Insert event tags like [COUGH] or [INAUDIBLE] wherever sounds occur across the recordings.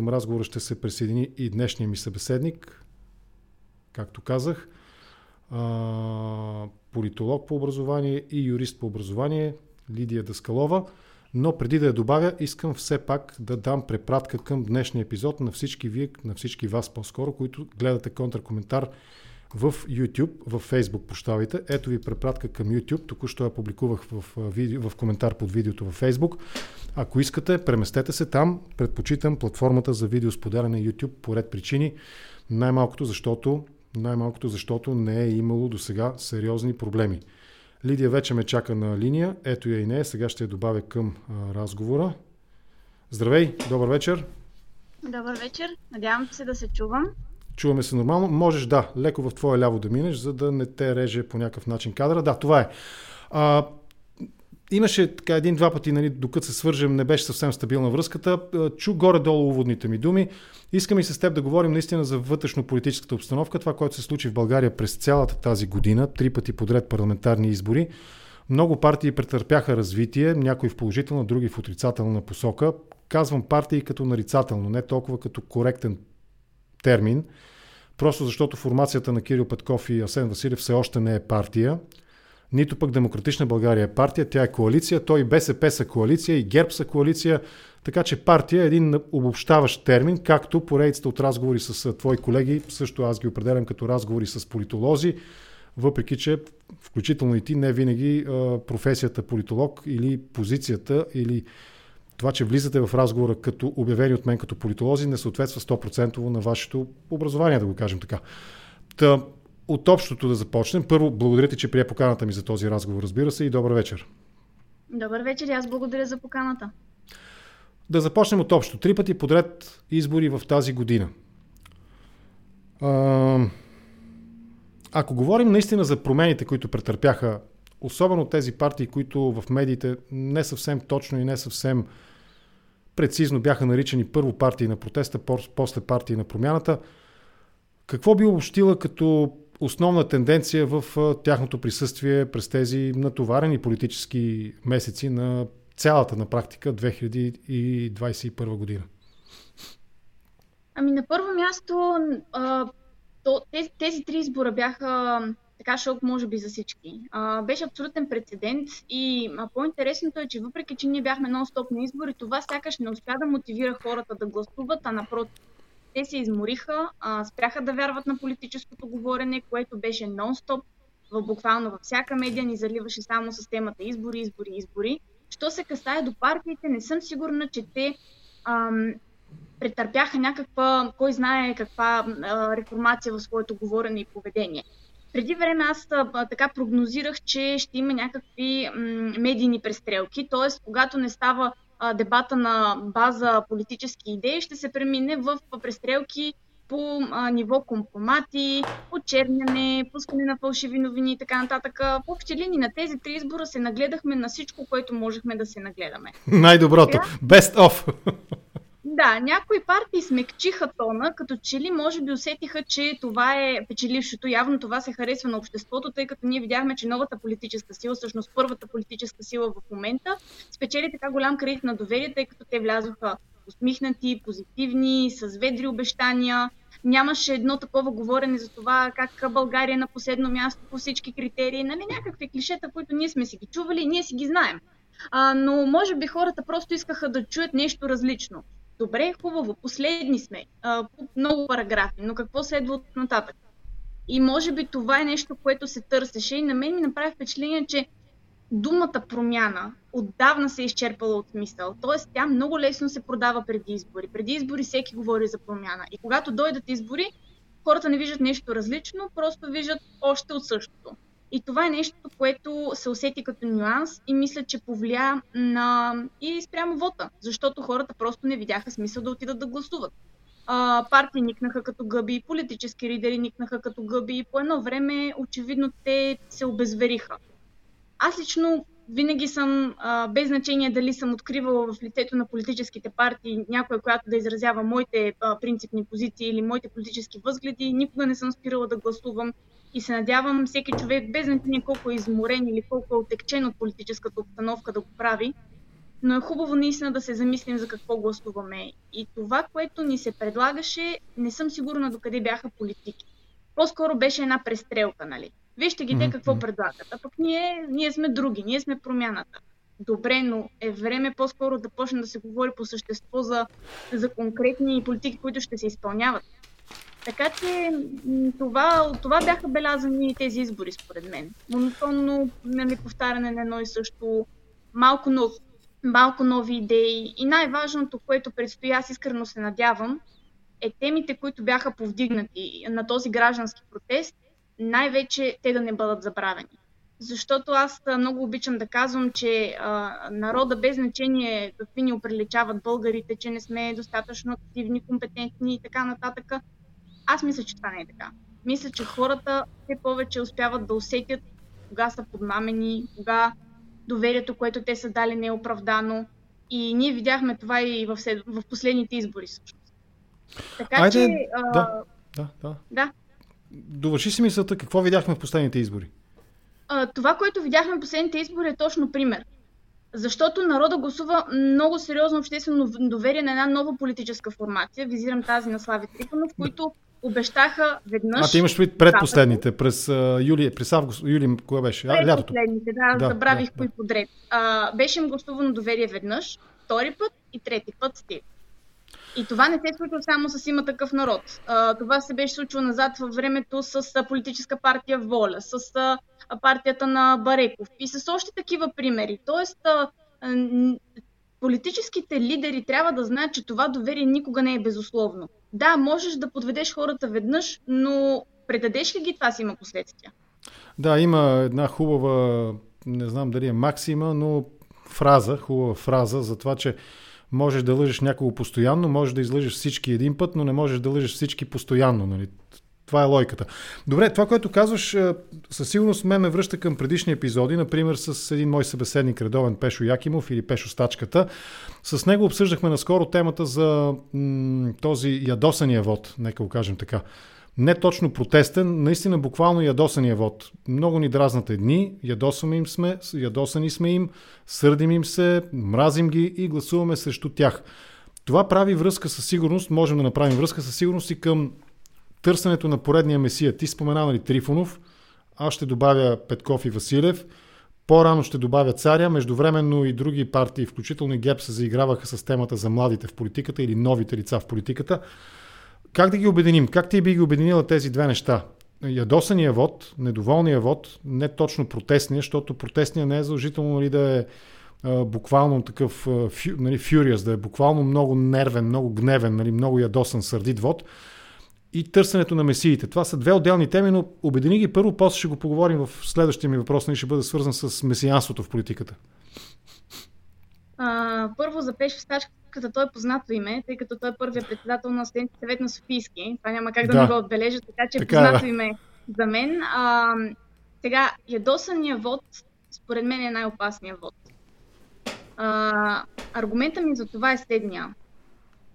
към разговора ще се присъедини и днешния ми събеседник, както казах, политолог по образование и юрист по образование Лидия Даскалова. Но преди да я добавя, искам все пак да дам препратка към днешния епизод на всички вие, на всички вас по-скоро, които гледате контракоментар в YouTube, в Facebook, прощавайте. Ето ви препратка към YouTube. Току-що я публикувах в, видео, в коментар под видеото в Facebook. Ако искате, преместете се там. Предпочитам платформата за видеосподеляне YouTube по ред причини. Най-малкото защото, най-малкото защото не е имало до сега сериозни проблеми. Лидия вече ме чака на линия. Ето я и не. Сега ще я добавя към а, разговора. Здравей, добър вечер. Добър вечер. Надявам се да се чувам. Чуваме се нормално. Можеш, да, леко в твое ляво да минеш, за да не те реже по някакъв начин кадра. Да, това е. А, имаше така един-два пъти, нали, докато се свържем, не беше съвсем стабилна връзката. Чу горе-долу уводните ми думи. Искам и с теб да говорим наистина за вътрешно-политическата обстановка, това, което се случи в България през цялата тази година, три пъти подред парламентарни избори. Много партии претърпяха развитие, някои в положителна, други в отрицателна посока. Казвам партии като нарицателно, не толкова като коректен термин, просто защото формацията на Кирил Петков и Асен Василев все още не е партия. Нито пък Демократична България е партия, тя е коалиция, той и БСП са коалиция, и ГЕРБ са коалиция, така че партия е един обобщаващ термин, както поредицата от разговори с твои колеги, също аз ги определям като разговори с политолози, въпреки че включително и ти не винаги професията политолог или позицията или това, че влизате в разговора като обявени от мен като политолози, не съответства 100% на вашето образование, да го кажем така. Та, от общото да започнем. Първо, благодаря ти, че прие поканата ми за този разговор, разбира се, и добър вечер. Добър вечер аз благодаря за поканата. Да започнем от общо. Три пъти подред избори в тази година. А, ако говорим наистина за промените, които претърпяха, особено тези партии, които в медиите не съвсем точно и не съвсем прецизно бяха наричани първо партии на протеста, после партии на промяната, какво би обобщила като основна тенденция в тяхното присъствие през тези натоварени политически месеци на цялата на практика 2021 година? Ами на първо място тези три избора бяха така шок, може би, за всички. А, беше абсолютен прецедент и а, по-интересното е, че въпреки, че ние бяхме нон-стоп на избори, това сякаш не успя да мотивира хората да гласуват, а напротив. Те се измориха, а, спряха да вярват на политическото говорене, което беше нон-стоп, в, буквално във всяка медия ни заливаше само с темата избори, избори, избори. Що се касае до партиите, не съм сигурна, че те ам, претърпяха някаква, кой знае каква а, реформация в своето говорене и поведение. Преди време аз така прогнозирах, че ще има някакви медийни престрелки, т.е. когато не става дебата на база политически идеи, ще се премине в престрелки по а, ниво компромати, очерняне, пускане на фалшиви новини и така нататък. В общи линии на тези три избора се нагледахме на всичко, което можехме да се нагледаме. [LAUGHS] Най-доброто. Best of. [LAUGHS] Да, някои партии смекчиха тона, като че ли може би усетиха, че това е печелившото. Явно това се харесва на обществото, тъй като ние видяхме, че новата политическа сила, всъщност първата политическа сила в момента, спечели така голям кредит на доверие, тъй като те влязоха усмихнати, позитивни, с ведри обещания. Нямаше едно такова говорене за това как България е на последно място по всички критерии, нали, някакви клишета, които ние сме си ги чували и ние си ги знаем. А, но може би хората просто искаха да чуят нещо различно. Добре, хубаво, последни сме, а, много параграфи, но какво следва от нататък? И може би това е нещо, което се търсеше и на мен ми направи впечатление, че думата промяна отдавна се е изчерпала от смисъл. Тоест, тя много лесно се продава преди избори. Преди избори всеки говори за промяна. И когато дойдат избори, хората не виждат нещо различно, просто виждат още от същото. И това е нещо, което се усети като нюанс и мисля, че повлия на и спрямо вота, защото хората просто не видяха смисъл да отидат да гласуват. А, партии никнаха като гъби, политически лидери никнаха като гъби и по едно време очевидно те се обезвериха. Аз лично винаги съм, а, без значение дали съм откривала в лицето на политическите партии някоя, която да изразява моите а, принципни позиции или моите политически възгледи, никога не съм спирала да гласувам и се надявам всеки човек, без значение колко е изморен или колко е отекчен от политическата обстановка, да го прави. но е хубаво наистина да се замислим за какво гласуваме. И това, което ни се предлагаше, не съм сигурна докъде бяха политики. По-скоро беше една престрелка, нали? Вижте ги те какво предлагат. А пък ние, ние сме други, ние сме промяната. Добре, но е време по-скоро да почне да се говори по същество за, за конкретни политики, които ще се изпълняват. Така че това, това бяха белязани тези избори, според мен. Монотонно нали, повтаряне на едно и също, малко, нов, малко нови идеи и най-важното, което предстои, аз искрено се надявам, е темите, които бяха повдигнати на този граждански протест, най-вече те да не бъдат забравени. Защото аз много обичам да казвам, че а, народа без значение какви ни оприличават българите, че не сме достатъчно активни, компетентни и така нататък, аз мисля, че това не е така. Мисля, че хората все повече успяват да усетят кога са подмамени, кога доверието, което те са дали не е оправдано. И ние видяхме това и в, след... в последните избори всъщност. Така Айде, че... А... Да, да, да. да. Довърши си мисълта, какво видяхме в последните избори? А, това, което видяхме в последните избори е точно пример. Защото народа гласува много сериозно обществено доверие на една нова политическа формация. Визирам тази на Слави Трифонов, които обещаха веднъж. А ти имаш пред предпоследните, през uh, юли, през август, юли, кога беше? А, лятото. Предпоследните, да, да забравих да, кои да. подред. А, беше им гласувано доверие веднъж, втори път и трети път стиг. И това не се случва само с има такъв народ. А, това се беше случило назад във времето с а, политическа партия Воля, с а, партията на Бареков и с още такива примери. Тоест, а, политическите лидери трябва да знаят, че това доверие никога не е безусловно. Да, можеш да подведеш хората веднъж, но предадеш ли ги, това си има последствия. Да, има една хубава, не знам дали е максима, но фраза, хубава фраза за това, че можеш да лъжеш някого постоянно, можеш да излъжеш всички един път, но не можеш да лъжеш всички постоянно. Нали? Това е лойката. Добре, това, което казваш, е, със сигурност ме ме връща към предишни епизоди, например с един мой събеседник, редовен Пешо Якимов или Пешо Стачката. С него обсъждахме наскоро темата за този ядосания вод, нека го кажем така. Не точно протестен, наистина буквално ядосания вод. Много ни дразнат едни, ядосваме им сме, ядосани сме им, сърдим им се, мразим ги и гласуваме срещу тях. Това прави връзка със сигурност, можем да направим връзка със сигурност и към търсенето на поредния месия. Ти спомена нали Трифонов, аз ще добавя Петков и Василев, по-рано ще добавя Царя, междувременно и други партии, включително и ГЕП, се заиграваха с темата за младите в политиката или новите лица в политиката. Как да ги обединим? Как ти би ги обединила тези две неща? Ядосания вод, недоволния вод, не точно протестния, защото протестния не е задължително нали, да е буквално такъв нали, furious, да е буквално много нервен, много гневен, нали, много ядосан, сърдит вод и търсенето на месиите. Това са две отделни теми, но обедини ги първо, после ще го поговорим в следващия ми въпрос, нали ще бъде свързан с месианството в политиката. А, първо за Пеш Стачката, той е познато име, тъй като той е първият председател на студентски съвет на Софийски. Това няма как да, да. не го отбележа, така че е така, е познато да. име за мен. А, сега, ядосания вод, според мен е най-опасният вод. А, аргумента ми за това е следния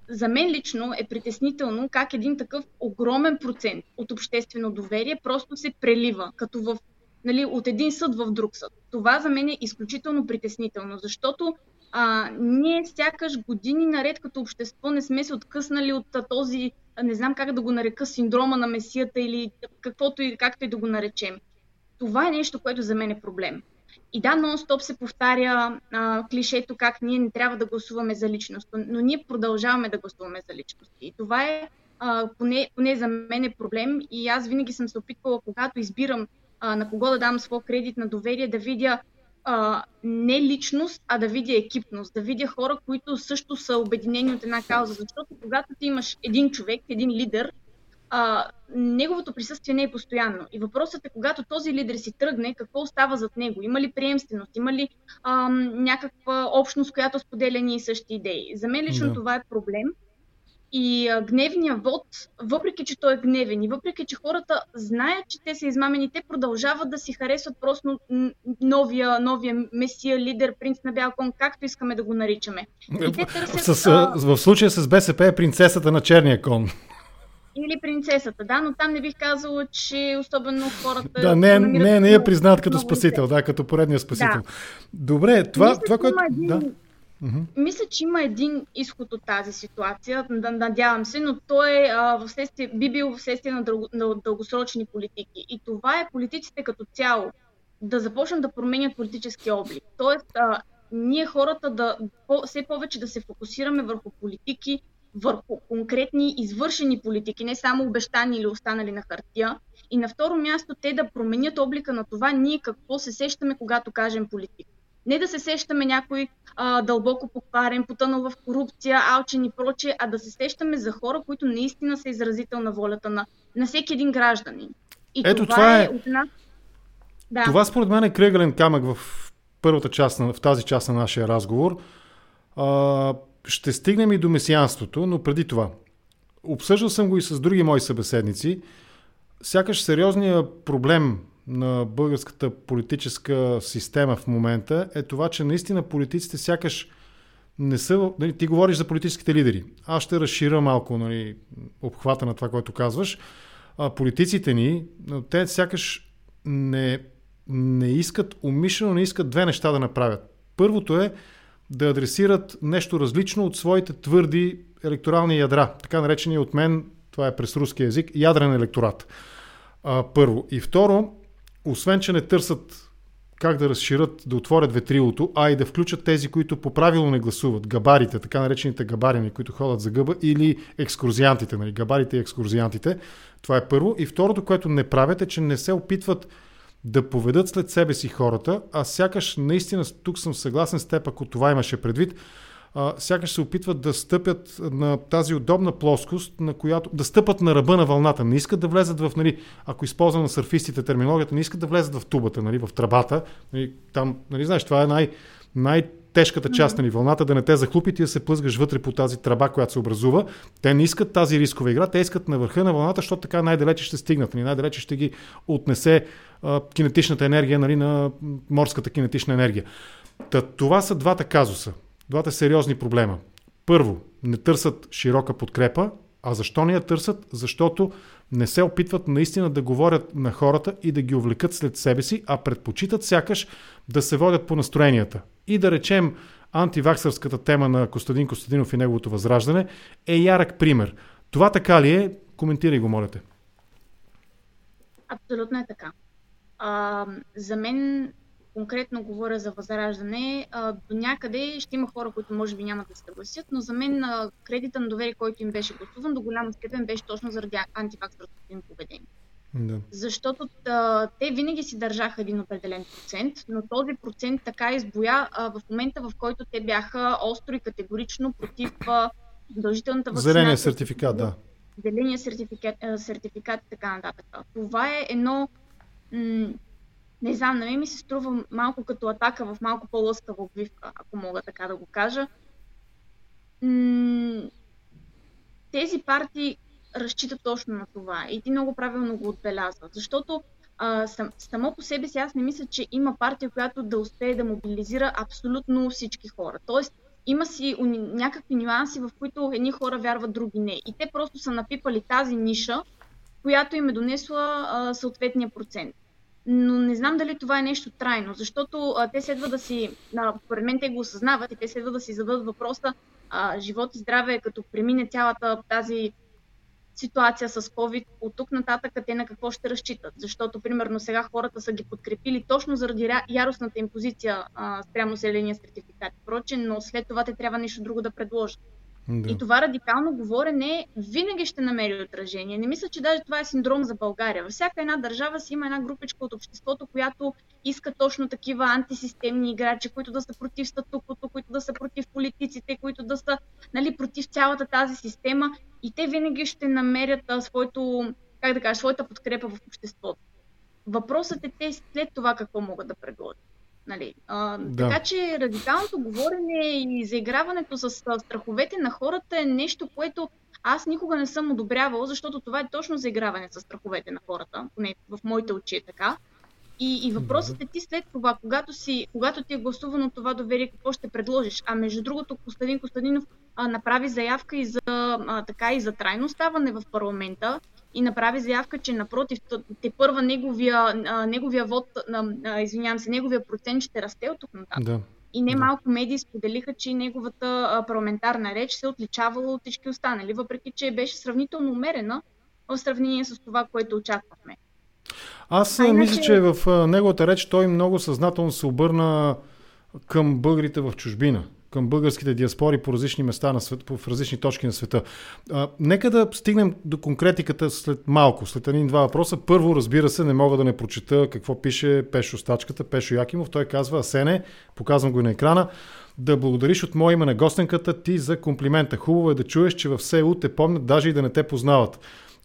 за мен лично е притеснително как един такъв огромен процент от обществено доверие просто се прелива, като в, нали, от един съд в друг съд. Това за мен е изключително притеснително, защото а, ние сякаш години наред като общество не сме се откъснали от този, не знам как да го нарека, синдрома на месията или каквото и както и да го наречем. Това е нещо, което за мен е проблем. И да, нон-стоп се повтаря а, клишето как ние не трябва да гласуваме за личност, но ние продължаваме да гласуваме за личности. И това е, а, поне, поне за мен е проблем и аз винаги съм се опитвала, когато избирам а, на кого да дам своя кредит на доверие, да видя а, не личност, а да видя екипност, да видя хора, които също са обединени от една кауза. Защото когато ти имаш един човек, един лидер, а, неговото присъствие не е постоянно. И въпросът е, когато този лидер си тръгне, какво остава зад него? Има ли приемственост? Има ли а, някаква общност, която споделя ни и същи идеи? За мен лично да. това е проблем. И а, гневният вод, въпреки че той е гневен и въпреки че хората знаят, че те са измамени, те продължават да си харесват просто новия, новия месия, лидер, принц на бял кон, както искаме да го наричаме. И те търсят, с, а... В случая с БСП е принцесата на черния кон. Или принцесата, да, но там не бих казала, че особено хората. Да, не, не, не, я признаят като спасител, да, като поредния спасител. Да. Добре, това, това което. Един... Да. Mm-hmm. Мисля, че има един изход от тази ситуация, надявам се, но той е, а, в следствие, би бил вследствие на, дълго, на дългосрочни политики. И това е политиците като цяло да започнат да променят политически облик. Тоест, а, ние хората да по, все повече да се фокусираме върху политики, върху конкретни извършени политики, не само обещани или останали на хартия. И на второ място те да променят облика на това ние какво се сещаме, когато кажем политик. Не да се сещаме някой а, дълбоко покварен, потънал в корупция, алчен и прочее, а да се сещаме за хора, които наистина са изразител на волята на, на всеки един гражданин. И Ето това, това е... От нас... да. Това според мен е кръгален камък в първата част, в тази част на нашия разговор. А, ще стигнем и до месианството, но преди това. Обсъждал съм го и с други мои събеседници. Сякаш сериозният проблем на българската политическа система в момента е това, че наистина политиците сякаш не са... Нали, ти говориш за политическите лидери. Аз ще разширя малко нали, обхвата на това, което казваш. А, политиците ни, те сякаш не, не искат, умишлено не искат две неща да направят. Първото е да адресират нещо различно от своите твърди електорални ядра. Така наречения от мен, това е през руски язик, ядрен електорат. А, първо. И второ, освен, че не търсят как да разширят, да отворят ветрилото, а и да включат тези, които по правило не гласуват, габарите, така наречените габарини, които ходят за гъба, или екскурзиантите, нали, габарите и екскурзиантите. Това е първо. И второто, което не правят е, че не се опитват да поведат след себе си хората, а сякаш наистина, тук съм съгласен с теб, ако това имаше предвид, а, сякаш се опитват да стъпят на тази удобна плоскост, на която да стъпат на ръба на вълната. Не искат да влезат в, нали, ако използвам на сърфистите терминологията, не искат да влезат в тубата, нали, в трабата. Нали, там, нали, знаеш, това е най- най- тежката част, нали, вълната да не те захлупи и да се плъзгаш вътре по тази тръба, която се образува. Те не искат тази рискова игра, те искат на върха на вълната, защото така най-далече ще стигнат, нали, най-далече ще ги отнесе а, кинетичната енергия нали, на морската кинетична енергия. Та, това са двата казуса, двата сериозни проблема. Първо, не търсят широка подкрепа, а защо не я търсят? Защото не се опитват наистина да говорят на хората и да ги увлекат след себе си, а предпочитат сякаш да се водят по настроенията. И да речем, антиваксърската тема на Костадин Костадинов и неговото възраждане е ярък пример. Това така ли е? Коментирай го, моля те. Абсолютно е така. А, за мен конкретно говоря за възраждане, до някъде ще има хора, които може би няма да се съгласят, но за мен кредита на доверие, който им беше гласуван, до голяма степен беше точно заради антиваксърското им поведение. Да. Защото а, те винаги си държаха един определен процент, но този процент така избоя а, в момента, в който те бяха остро и категорично против а, задължителната вакцинация. Зеления сертификат, да. Зеления сертификат, сертификат и така нататък. Това е едно м- не знам, на мен ми се струва малко като атака в малко по-лъскава обвивка, ако мога така да го кажа. Тези партии разчитат точно на това и ти много правилно го отбелязва, защото а, сам, само по себе си аз не мисля, че има партия, която да успее да мобилизира абсолютно всички хора. Тоест, има си някакви нюанси, в които едни хора вярват, други не. И те просто са напипали тази ниша, която им е донесла а, съответния процент но не знам дали това е нещо трайно, защото а, те следва да си, поред мен те го осъзнават и те следва да си зададат въпроса а, живот и здраве, като премине цялата тази ситуация с COVID, от тук нататък те на какво ще разчитат. Защото, примерно, сега хората са ги подкрепили точно заради яростната им позиция а, спрямо зеления сертификат и проче, но след това те трябва нещо друго да предложат. Да. И това радикално говорене винаги ще намери отражение. Не мисля, че даже това е синдром за България. Във всяка една държава си има една групичка от обществото, която иска точно такива антисистемни играчи, които да са против статуквото, които да са против политиците, които да са нали, против цялата тази система. И те винаги ще намерят своето, как да кажа, своята подкрепа в обществото. Въпросът е те след това какво могат да предложат. Нали? А, да. Така че радикалното говорене и заиграването с страховете на хората е нещо, което аз никога не съм одобрявала, защото това е точно заиграване с страховете на хората, поне в моите очи е така. И, и въпросът е ти след това, когато, си, когато ти е гласувано това доверие, какво ще предложиш. А между другото, Костадин Костадинов а, направи заявка и за, а, така, и за трайно ставане в парламента и направи заявка, че напротив, те първа неговия, неговия вод, извинявам се, неговия процент ще расте от тук нататък. Да. И немалко медии споделиха, че неговата парламентарна реч се отличавала от всички останали, въпреки че беше сравнително умерена в сравнение с това, което очаквахме. Аз а, мисля, че в неговата реч той много съзнателно се обърна към българите в чужбина към българските диаспори по различни места на свет, в различни точки на света. А, нека да стигнем до конкретиката след малко, след един-два въпроса. Първо, разбира се, не мога да не прочета какво пише Пешо Стачката, Пешо Якимов. Той казва, Асене, показвам го на екрана, да благодариш от мое име на гостенката ти за комплимента. Хубаво е да чуеш, че в СЕУ те помнят, даже и да не те познават.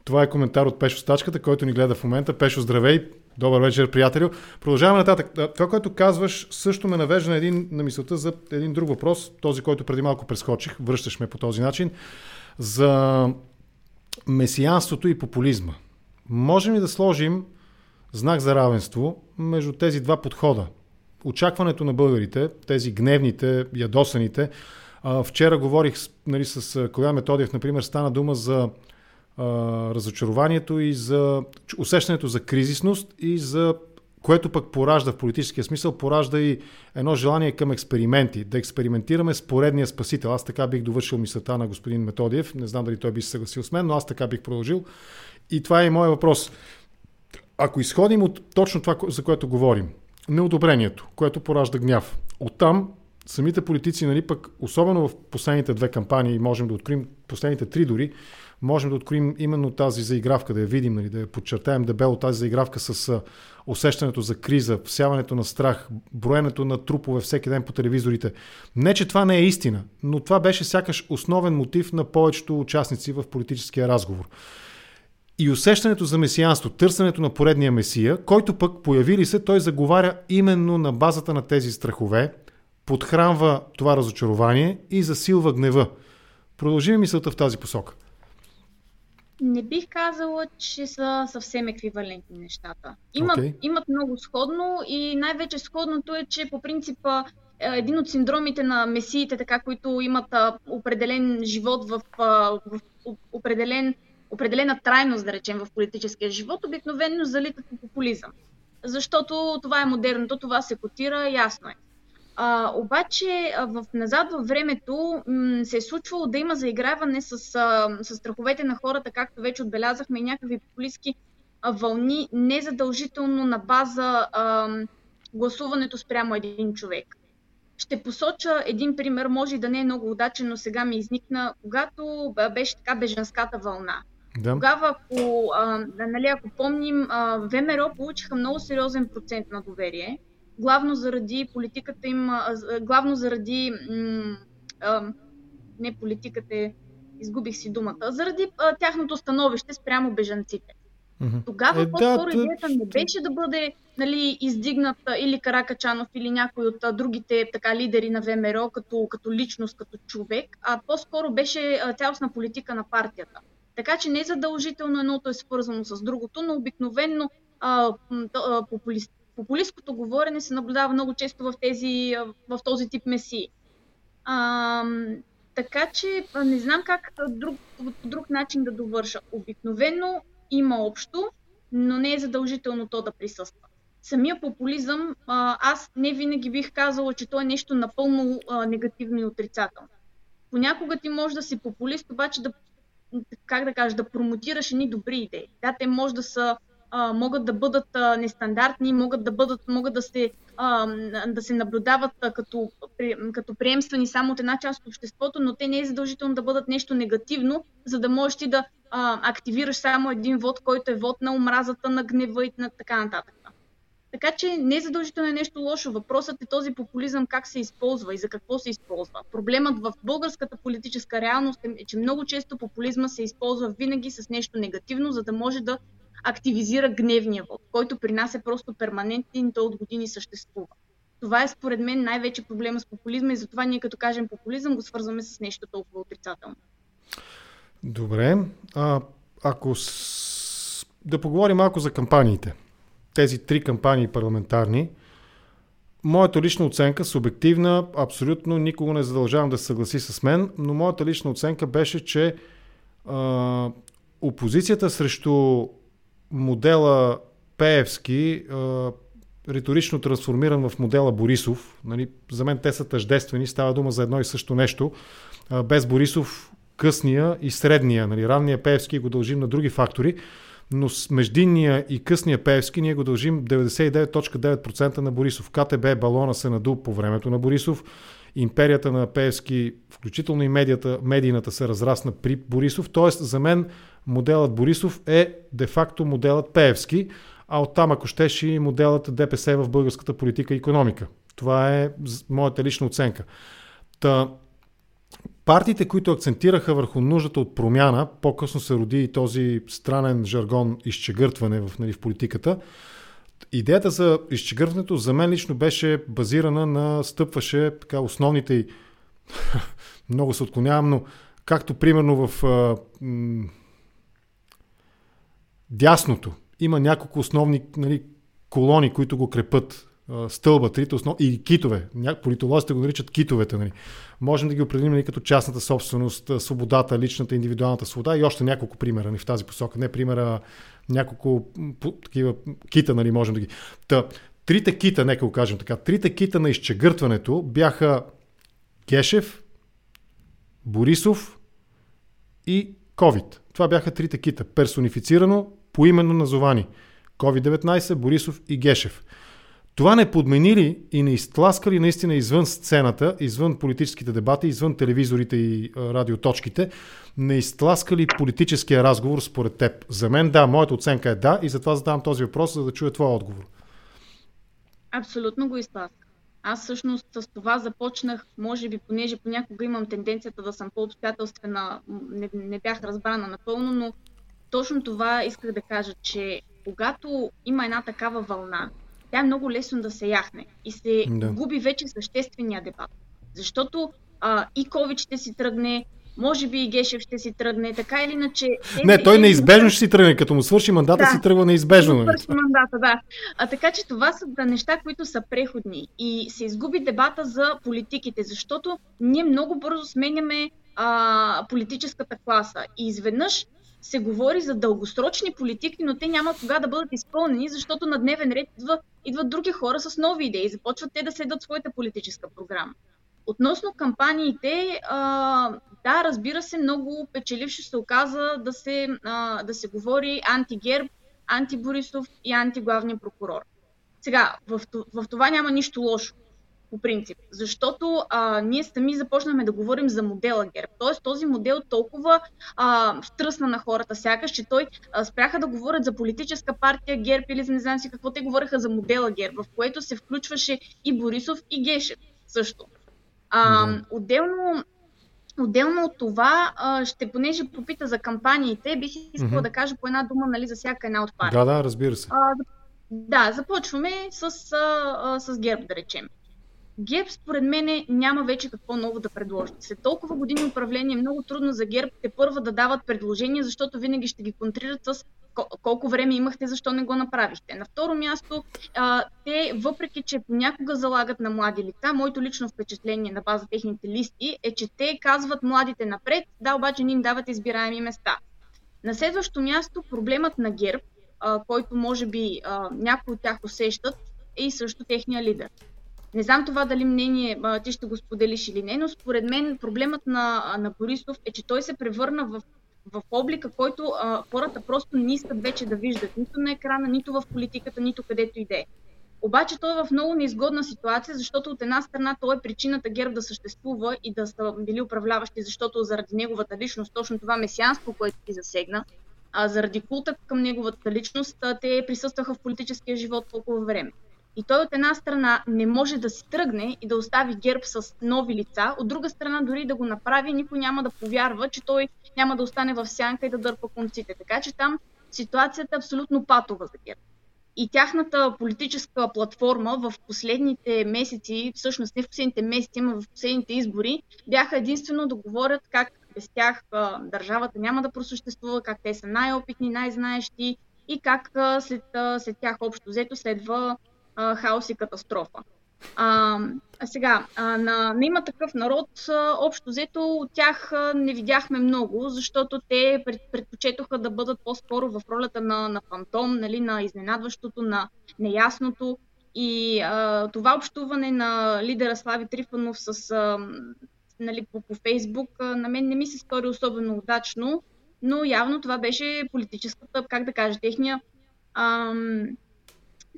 Това е коментар от Пешо Стачката, който ни гледа в момента. Пешо, здравей! Добър вечер, приятелю. Продължаваме нататък. Това, което казваш, също ме навежда на, един, на мисълта за един друг въпрос, този, който преди малко прескочих, връщаш ме по този начин, за месианството и популизма. Можем ли да сложим знак за равенство между тези два подхода? Очакването на българите, тези гневните, ядосаните. Вчера говорих нали, с Коля Методиев, например, стана дума за разочарованието и за усещането за кризисност и за което пък поражда в политическия смисъл, поражда и едно желание към експерименти, да експериментираме с поредния спасител. Аз така бих довършил мисълта на господин Методиев, не знам дали той би се съгласил с мен, но аз така бих продължил. И това е и моят въпрос. Ако изходим от точно това, за което говорим, неодобрението, което поражда гняв, оттам самите политици, нали, пък, особено в последните две кампании, можем да откроим последните три дори, можем да откроим именно тази заигравка, да я видим, нали, да я подчертаем дебело тази заигравка с усещането за криза, всяването на страх, броенето на трупове всеки ден по телевизорите. Не, че това не е истина, но това беше сякаш основен мотив на повечето участници в политическия разговор. И усещането за месианство, търсенето на поредния месия, който пък появили се, той заговаря именно на базата на тези страхове, подхранва това разочарование и засилва гнева. Продължим мисълта в тази посока. Не бих казала, че са съвсем еквивалентни нещата. Имат, okay. имат много сходно и най-вече сходното е, че по принцип е, един от синдромите на месиите, така, които имат определен живот в, в определен, определена трайност, да речем, в политическия живот, обикновено залитат по популизъм. Защото това е модерното, това се котира, ясно е. А, обаче в, назад във времето м- се е случвало да има заиграване с, а, с страховете на хората, както вече отбелязахме, някакви популистски а, вълни, незадължително на база а, гласуването спрямо един човек. Ще посоча един пример, може и да не е много удачен, но сега ми изникна, когато беше така беженската вълна. Да. Тогава, ако, а, нали, ако помним, а, ВМРО получиха много сериозен процент на доверие главно заради политиката им, главно заради не политиката, изгубих си думата, заради тяхното становище спрямо бежанците. Mm-hmm. Тогава е, по-скоро да, идеята не беше да бъде нали, издигнат или Каракачанов или някой от а, другите така, лидери на ВМРО като, като личност, като човек, а по-скоро беше а, цялостна политика на партията. Така че не задължително едното е свързано с другото, но обикновенно а, популист, популистското говорене се наблюдава много често в, тези, в този тип месии. А, така че не знам как друг, по друг начин да довърша. Обикновено има общо, но не е задължително то да присъства. Самия популизъм, аз не винаги бих казала, че то е нещо напълно негативно и отрицателно. Понякога ти може да си популист, обаче да, как да кажа, да промотираш едни добри идеи. Да, те може да са а, могат да бъдат а, нестандартни, могат да, бъдат, могат да, се, а, да се наблюдават а, като, като приемствени само от една част от обществото, но те не е задължително да бъдат нещо негативно, за да можеш ти да а, активираш само един вод, който е вод на омразата, на гнева и на така нататък. Така че не е задължително е нещо лошо. Въпросът е този популизъм как се използва и за какво се използва. Проблемът в българската политическа реалност е, че много често популизма се използва винаги с нещо негативно, за да може да активизира гневния вод, който при нас е просто перманентен и той от години съществува. Това е според мен най-вече проблема с популизма и затова ние като кажем популизъм го свързваме с нещо толкова отрицателно. Добре. А, ако с... да поговорим малко за кампаниите. Тези три кампании парламентарни. Моята лична оценка, субективна, абсолютно никого не задължавам да се съгласи с мен, но моята лична оценка беше, че а, опозицията срещу модела Пеевски риторично трансформиран в модела Борисов. Нали, за мен те са тъждествени, става дума за едно и също нещо. Без Борисов късния и средния, нали, ранния Певски го дължим на други фактори, но с междинния и късния Певски ние го дължим 99.9% на Борисов. КТБ балона се надул по времето на Борисов. Империята на Певски, включително и медията, медийната се разрасна при Борисов. Тоест, за мен моделът Борисов е де-факто моделът Певски, а оттам, ако щеше и моделът ДПС в българската политика и економика. Това е моята лична оценка. Та, партиите, които акцентираха върху нуждата от промяна, по-късно се роди и този странен жаргон изчегъртване в, нали, в политиката. Идеята за изчегъртването за мен лично беше базирана на стъпваше така основните и [LAUGHS] много се отклонявам, но както примерно в а, м- дясното. Има няколко основни нали, колони, които го крепат стълба, трите основ... и китове. Политолозите го наричат китовете. Нали. Можем да ги определим нали, като частната собственост, свободата, личната, индивидуалната свобода и още няколко примера нали, в тази посока. Не примера, няколко такива кита, нали, можем да ги. Та, трите кита, нека го кажем така, трите кита на изчегъртването бяха Гешев, Борисов и COVID. Това бяха трите кита. Персонифицирано, поименно назовани. COVID-19, Борисов и Гешев. Това не подмени ли и не изтласка ли наистина извън сцената, извън политическите дебати, извън телевизорите и радиоточките, не изтласка ли политическия разговор според теб? За мен да, моята оценка е да и затова задавам този въпрос, за да чуя твоя отговор. Абсолютно го изтласка. Аз всъщност с това започнах, може би, понеже понякога имам тенденцията да съм по-обстоятелствена, не, не бях разбрана напълно, но точно това исках да кажа, че когато има една такава вълна, тя е много лесно да се яхне и се да. губи вече съществения дебат. Защото а, и COVID ще си тръгне, може би и Гешев ще си тръгне, така или иначе... Не, той неизбежно ще си тръгне, като му свърши мандата да, си тръгва неизбежно. Нали? Свърши мандата, да. А, така че това са да, неща, които са преходни и се изгуби дебата за политиките, защото ние много бързо сменяме а, политическата класа и изведнъж се говори за дългосрочни политики, но те няма кога да бъдат изпълнени, защото на дневен ред идва, идват други хора с нови идеи. Започват те да следват своята политическа програма. Относно кампаниите, а, да, разбира се, много печелившо се оказа да се, а, да се говори антигерб, антиборисов и антиглавния прокурор. Сега, в, в това няма нищо лошо по принцип. Защото а, ние сами започнахме да говорим за модела ГЕРБ. Тоест този модел толкова а, втръсна на хората, сякаш, че той а, спряха да говорят за политическа партия ГЕРБ или за не знам си какво те говореха за модела ГЕРБ, в което се включваше и Борисов и Гешев също. А, да. Отделно Отделно от това, ще, понеже попита за кампаниите, бих искала mm-hmm. да кажа по една дума нали, за всяка една от партии. Да, да, разбира се. А, да, започваме с, а, с ГЕРБ, да речем. ГЕРБ според мен няма вече какво ново да предложи. След толкова години управление е много трудно за ГЕРБ те първа да дават предложения, защото винаги ще ги контрират с колко време имахте, защо не го направихте. На второ място, те, въпреки че понякога залагат на млади лица, моето лично впечатление на база техните листи е, че те казват младите напред, да, обаче не им дават избираеми места. На следващо място, проблемът на ГЕРБ, който може би някои от тях усещат, е и също техния лидер. Не знам това дали мнение а, ти ще го споделиш или не, но според мен проблемът на, на Борисов е, че той се превърна в, в облика, който а, хората просто не искат вече да виждат нито на екрана, нито в политиката, нито където и да е. Обаче той е в много неизгодна ситуация, защото от една страна той е причината ГЕРБ да съществува и да са били управляващи, защото заради неговата личност, точно това месианство, което ти засегна, а заради култа към неговата личност, те присъстваха в политическия живот толкова време. И той от една страна не може да си тръгне и да остави герб с нови лица, от друга страна дори да го направи, никой няма да повярва, че той няма да остане в сянка и да дърпа конците. Така че там ситуацията е абсолютно патова за герб. И тяхната политическа платформа в последните месеци, всъщност не в последните месеци, но в последните избори, бяха единствено да говорят как без тях държавата няма да просъществува, как те са най-опитни, най-знаещи и как след, след тях общо взето следва а, хаос и катастрофа. А, сега, а, на, на има такъв народ, а, общо взето от тях а, не видяхме много, защото те пред, предпочетоха да бъдат по-скоро в ролята на, на фантом, нали, на изненадващото, на неясното. И а, това общуване на лидера Слави Трифанов с, а, нали, по, по Фейсбук, а, на мен не ми се стори особено удачно, но явно това беше политическата, как да кажа, техния ам,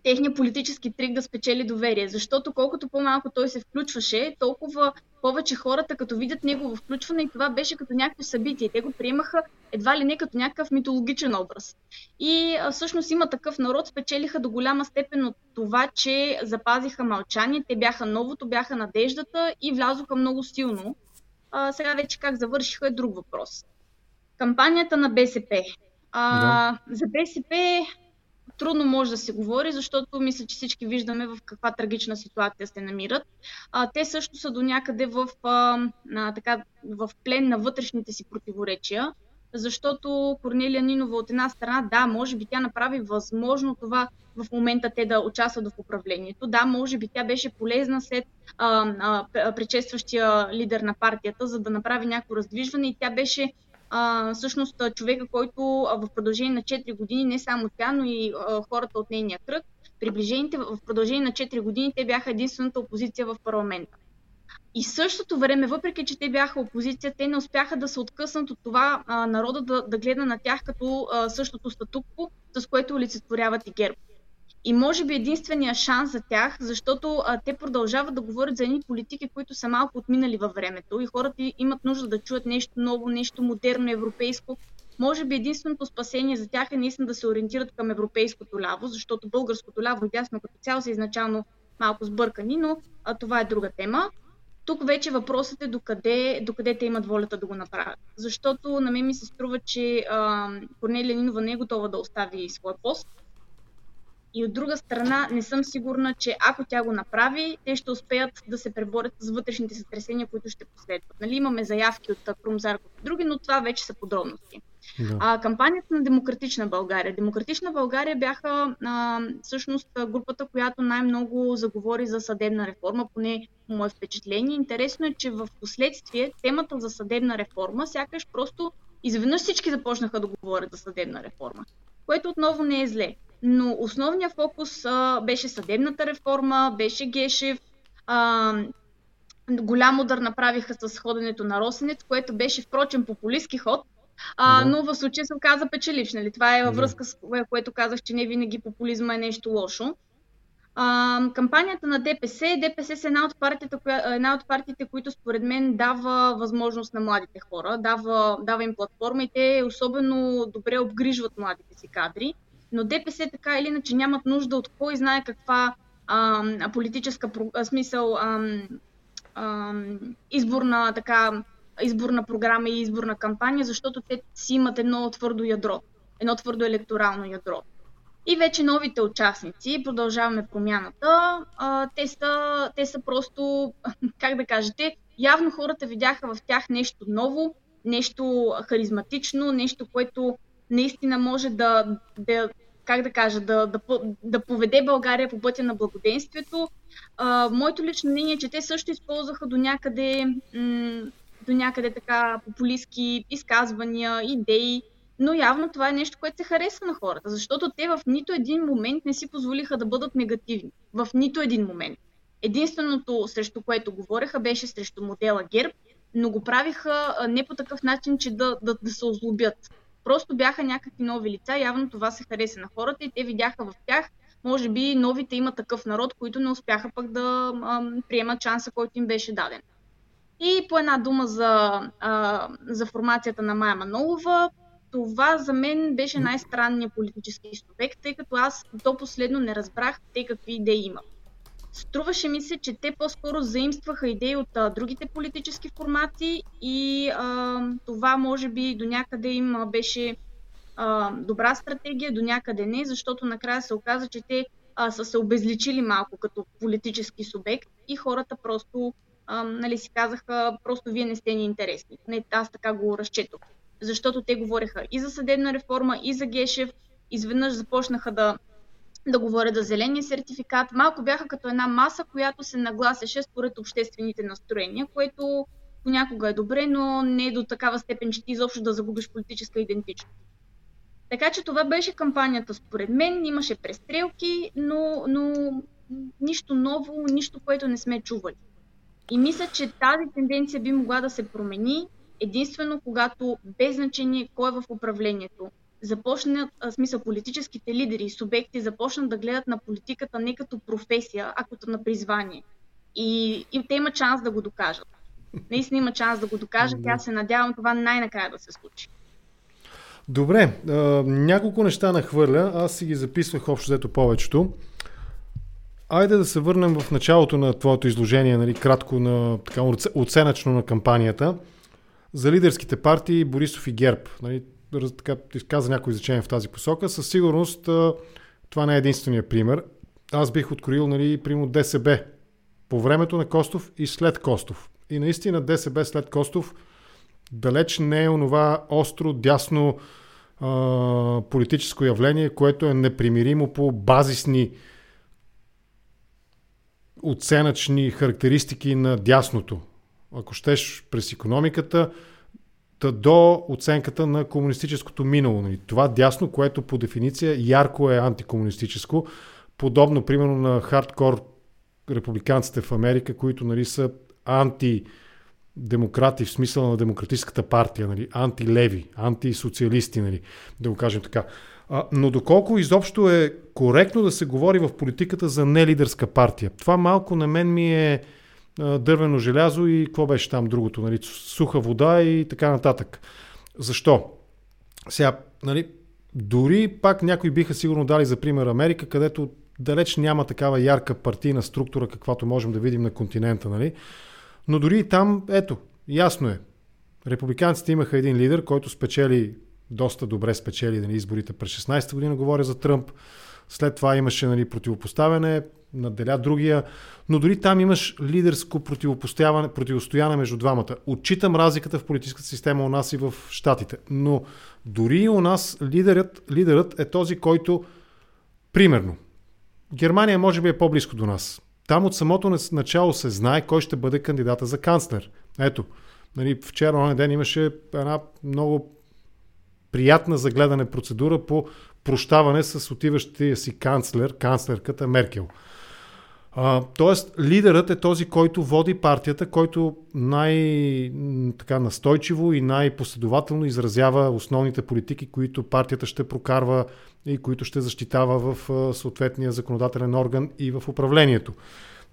техния политически трик да спечели доверие. Защото колкото по-малко той се включваше, толкова повече хората, като видят негово включване, и това беше като някакво събитие. Те го приемаха едва ли не като някакъв митологичен образ. И всъщност има такъв народ, спечелиха до голяма степен от това, че запазиха мълчание, те бяха новото, бяха надеждата и влязоха много силно. А, сега вече как завършиха е друг въпрос. Кампанията на БСП. А, да. За БСП трудно може да се говори, защото мисля, че всички виждаме в каква трагична ситуация се намират. А, те също са до някъде в, а, така, в плен на вътрешните си противоречия, защото Корнелия Нинова от една страна, да, може би тя направи възможно това в момента те да участват в управлението. Да, може би тя беше полезна след а, а, предшестващия лидер на партията, за да направи някакво раздвижване и тя беше а, всъщност човека, който в продължение на 4 години, не само тя, но и а, хората от нейния кръг, приближените в продължение на 4 години, те бяха единствената опозиция в парламента. И същото време, въпреки че те бяха опозиция, те не успяха да се откъснат от това а, народа да, да гледа на тях като а, същото статукво, с което олицетворяват и ГЕРБ. И може би единствения шанс за тях, защото а, те продължават да говорят за едни политики, които са малко отминали във времето и хората имат нужда да чуят нещо ново, нещо модерно, европейско. Може би единственото спасение за тях е наистина да се ориентират към европейското ляво, защото българското ляво и дясно като цяло са изначално малко сбъркани, но а, това е друга тема. Тук вече въпросът е докъде, докъде те имат волята да го направят. Защото на мен ми се струва, че а, Корнелия Нинова не е готова да остави своя пост и от друга страна, не съм сигурна, че ако тя го направи, те ще успеят да се преборят с вътрешните сътресения, които ще последват. Нали, имаме заявки от Крум Зарков и други, но това вече са подробности. Да. А, кампанията на Демократична България. Демократична България бяха а, всъщност групата, която най-много заговори за съдебна реформа, поне по мое впечатление. Интересно е, че в последствие темата за съдебна реформа сякаш просто изведнъж всички започнаха да говорят за съдебна реформа, което отново не е зле но основният фокус а, беше съдебната реформа, беше Гешев, а, голям удар направиха с ходенето на Росенец, което беше впрочем популистски ход, а, но в случая се оказа печеливш. Нали? Това е във връзка с което казах, че не винаги популизма е нещо лошо. А, кампанията на ДПС, ДПС е една от, партията, коя, една от партиите, които според мен дава възможност на младите хора, дава, дава им платформа и те особено добре обгрижват младите си кадри но ДПС така или иначе нямат нужда от кой знае каква а, политическа а, смисъл, а, а, изборна, така, изборна програма и изборна кампания, защото те си имат едно твърдо ядро, едно твърдо електорално ядро. И вече новите участници, продължаваме промяната, а, те, са, те са просто, [LAUGHS] как да кажете, явно хората видяха в тях нещо ново, нещо харизматично, нещо, което наистина може да, да как да кажа, да, да, да поведе България по пътя на благоденствието. А, моето лично мнение е, че те също използваха до някъде, м- до някъде така популистски изказвания, идеи, но явно това е нещо, което се харесва на хората, защото те в нито един момент не си позволиха да бъдат негативни. В нито един момент. Единственото, срещу което говореха, беше срещу модела ГЕРБ, но го правиха не по такъв начин, че да, да, да се озлобят. Просто бяха някакви нови лица, явно това се хареса на хората и те видяха в тях, може би новите има такъв народ, които не успяха пък да а, приемат шанса, който им беше даден. И по една дума за, а, за формацията на Майя Манолова, това за мен беше най-странният политически субект, тъй като аз до последно не разбрах те какви идеи имат. Струваше ми се, че те по-скоро заимстваха идеи от а, другите политически формации и а, това може би до някъде им беше а, добра стратегия, до някъде не, защото накрая се оказа, че те а, са се обезличили малко като политически субект и хората просто а, нали, си казаха, просто вие не сте ни интересни. Не, аз така го разчетох. Защото те говореха и за съдебна реформа, и за Гешев, изведнъж започнаха да да говоря за зеления сертификат. Малко бяха като една маса, която се нагласеше според обществените настроения, което понякога е добре, но не е до такава степен, че ти изобщо да загубиш политическа идентичност. Така че това беше кампанията според мен. Имаше престрелки, но, но нищо ново, нищо, което не сме чували. И мисля, че тази тенденция би могла да се промени единствено когато без значение кой е в управлението, започнат, в смисъл политическите лидери и субекти започнат да гледат на политиката не като професия, а като на призвание. И, и те имат шанс да го докажат. Наистина има шанс да го докажат и аз се надявам това най-накрая да се случи. Добре, а, няколко неща нахвърля, аз си ги записвах общо взето повечето. Айде да се върнем в началото на твоето изложение, нали, кратко на така, оценъчно на кампанията. За лидерските партии Борисов и ГЕРБ. Нали, така, изказа някои изречения в тази посока. Със сигурност това не е единствения пример. Аз бих откроил, нали, примерно ДСБ по времето на Костов и след Костов. И наистина ДСБ след Костов далеч не е онова остро, дясно а, политическо явление, което е непримиримо по базисни оценъчни характеристики на дясното. Ако щеш през економиката, до оценката на комунистическото минало. Нали. Това дясно, което по дефиниция ярко е антикомунистическо, подобно примерно на хардкор републиканците в Америка, които нали, са анти демократи в смисъла на демократическата партия, нали, антилеви, антисоциалисти, нали, да го кажем така. А, но доколко изобщо е коректно да се говори в политиката за нелидерска партия? Това малко на мен ми е дървено желязо и какво беше там другото, нали, суха вода и така нататък. Защо? Сега, нали, дори пак някои биха сигурно дали за пример Америка, където далеч няма такава ярка партийна структура, каквато можем да видим на континента, нали? Но дори и там, ето, ясно е. Републиканците имаха един лидер, който спечели доста добре спечели нали, изборите през 16-та година, говоря за Тръмп. След това имаше нали, противопоставяне, наделя другия, но дори там имаш лидерско противостояне между двамата. Отчитам разликата в политическата система у нас и в Штатите, но дори у нас лидерът, лидерът е този, който, примерно, Германия може би е по-близко до нас. Там от самото начало се знае кой ще бъде кандидата за канцлер. Ето, нали, вчера на ден имаше една много приятна за гледане процедура по прощаване с отиващия си канцлер, канцлерката Меркел. Тоест, лидерът е този, който води партията, който най-настойчиво и най-последователно изразява основните политики, които партията ще прокарва и които ще защитава в съответния законодателен орган и в управлението.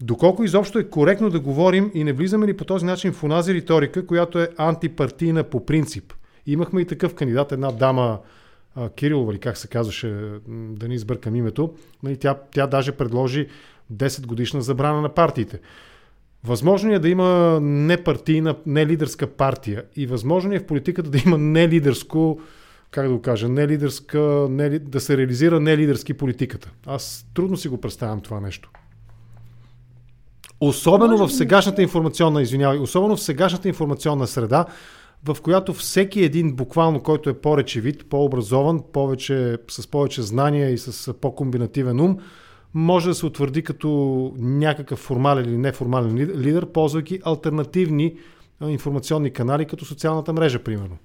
Доколко изобщо е коректно да говорим и не влизаме ли по този начин в онази риторика, която е антипартийна по принцип. Имахме и такъв кандидат, една дама, Кирилова или как се казваше, да не избъркам името, нали, тя, тя даже предложи 10 годишна забрана на партиите. Възможно е да има непартийна, не лидерска партия и възможно е в политиката да има не лидерско, как да го кажа, не лидерска, не, да се реализира не лидерски политиката. Аз трудно си го представям това нещо. Особено в сегашната информационна, извинявай, особено в сегашната информационна среда, в която всеки един, буквално, който е по-речевит, по-образован, повече, с повече знания и с по-комбинативен ум, може да се утвърди като някакъв формален или неформален лидер, ползвайки альтернативни информационни канали, като социалната мрежа, примерно.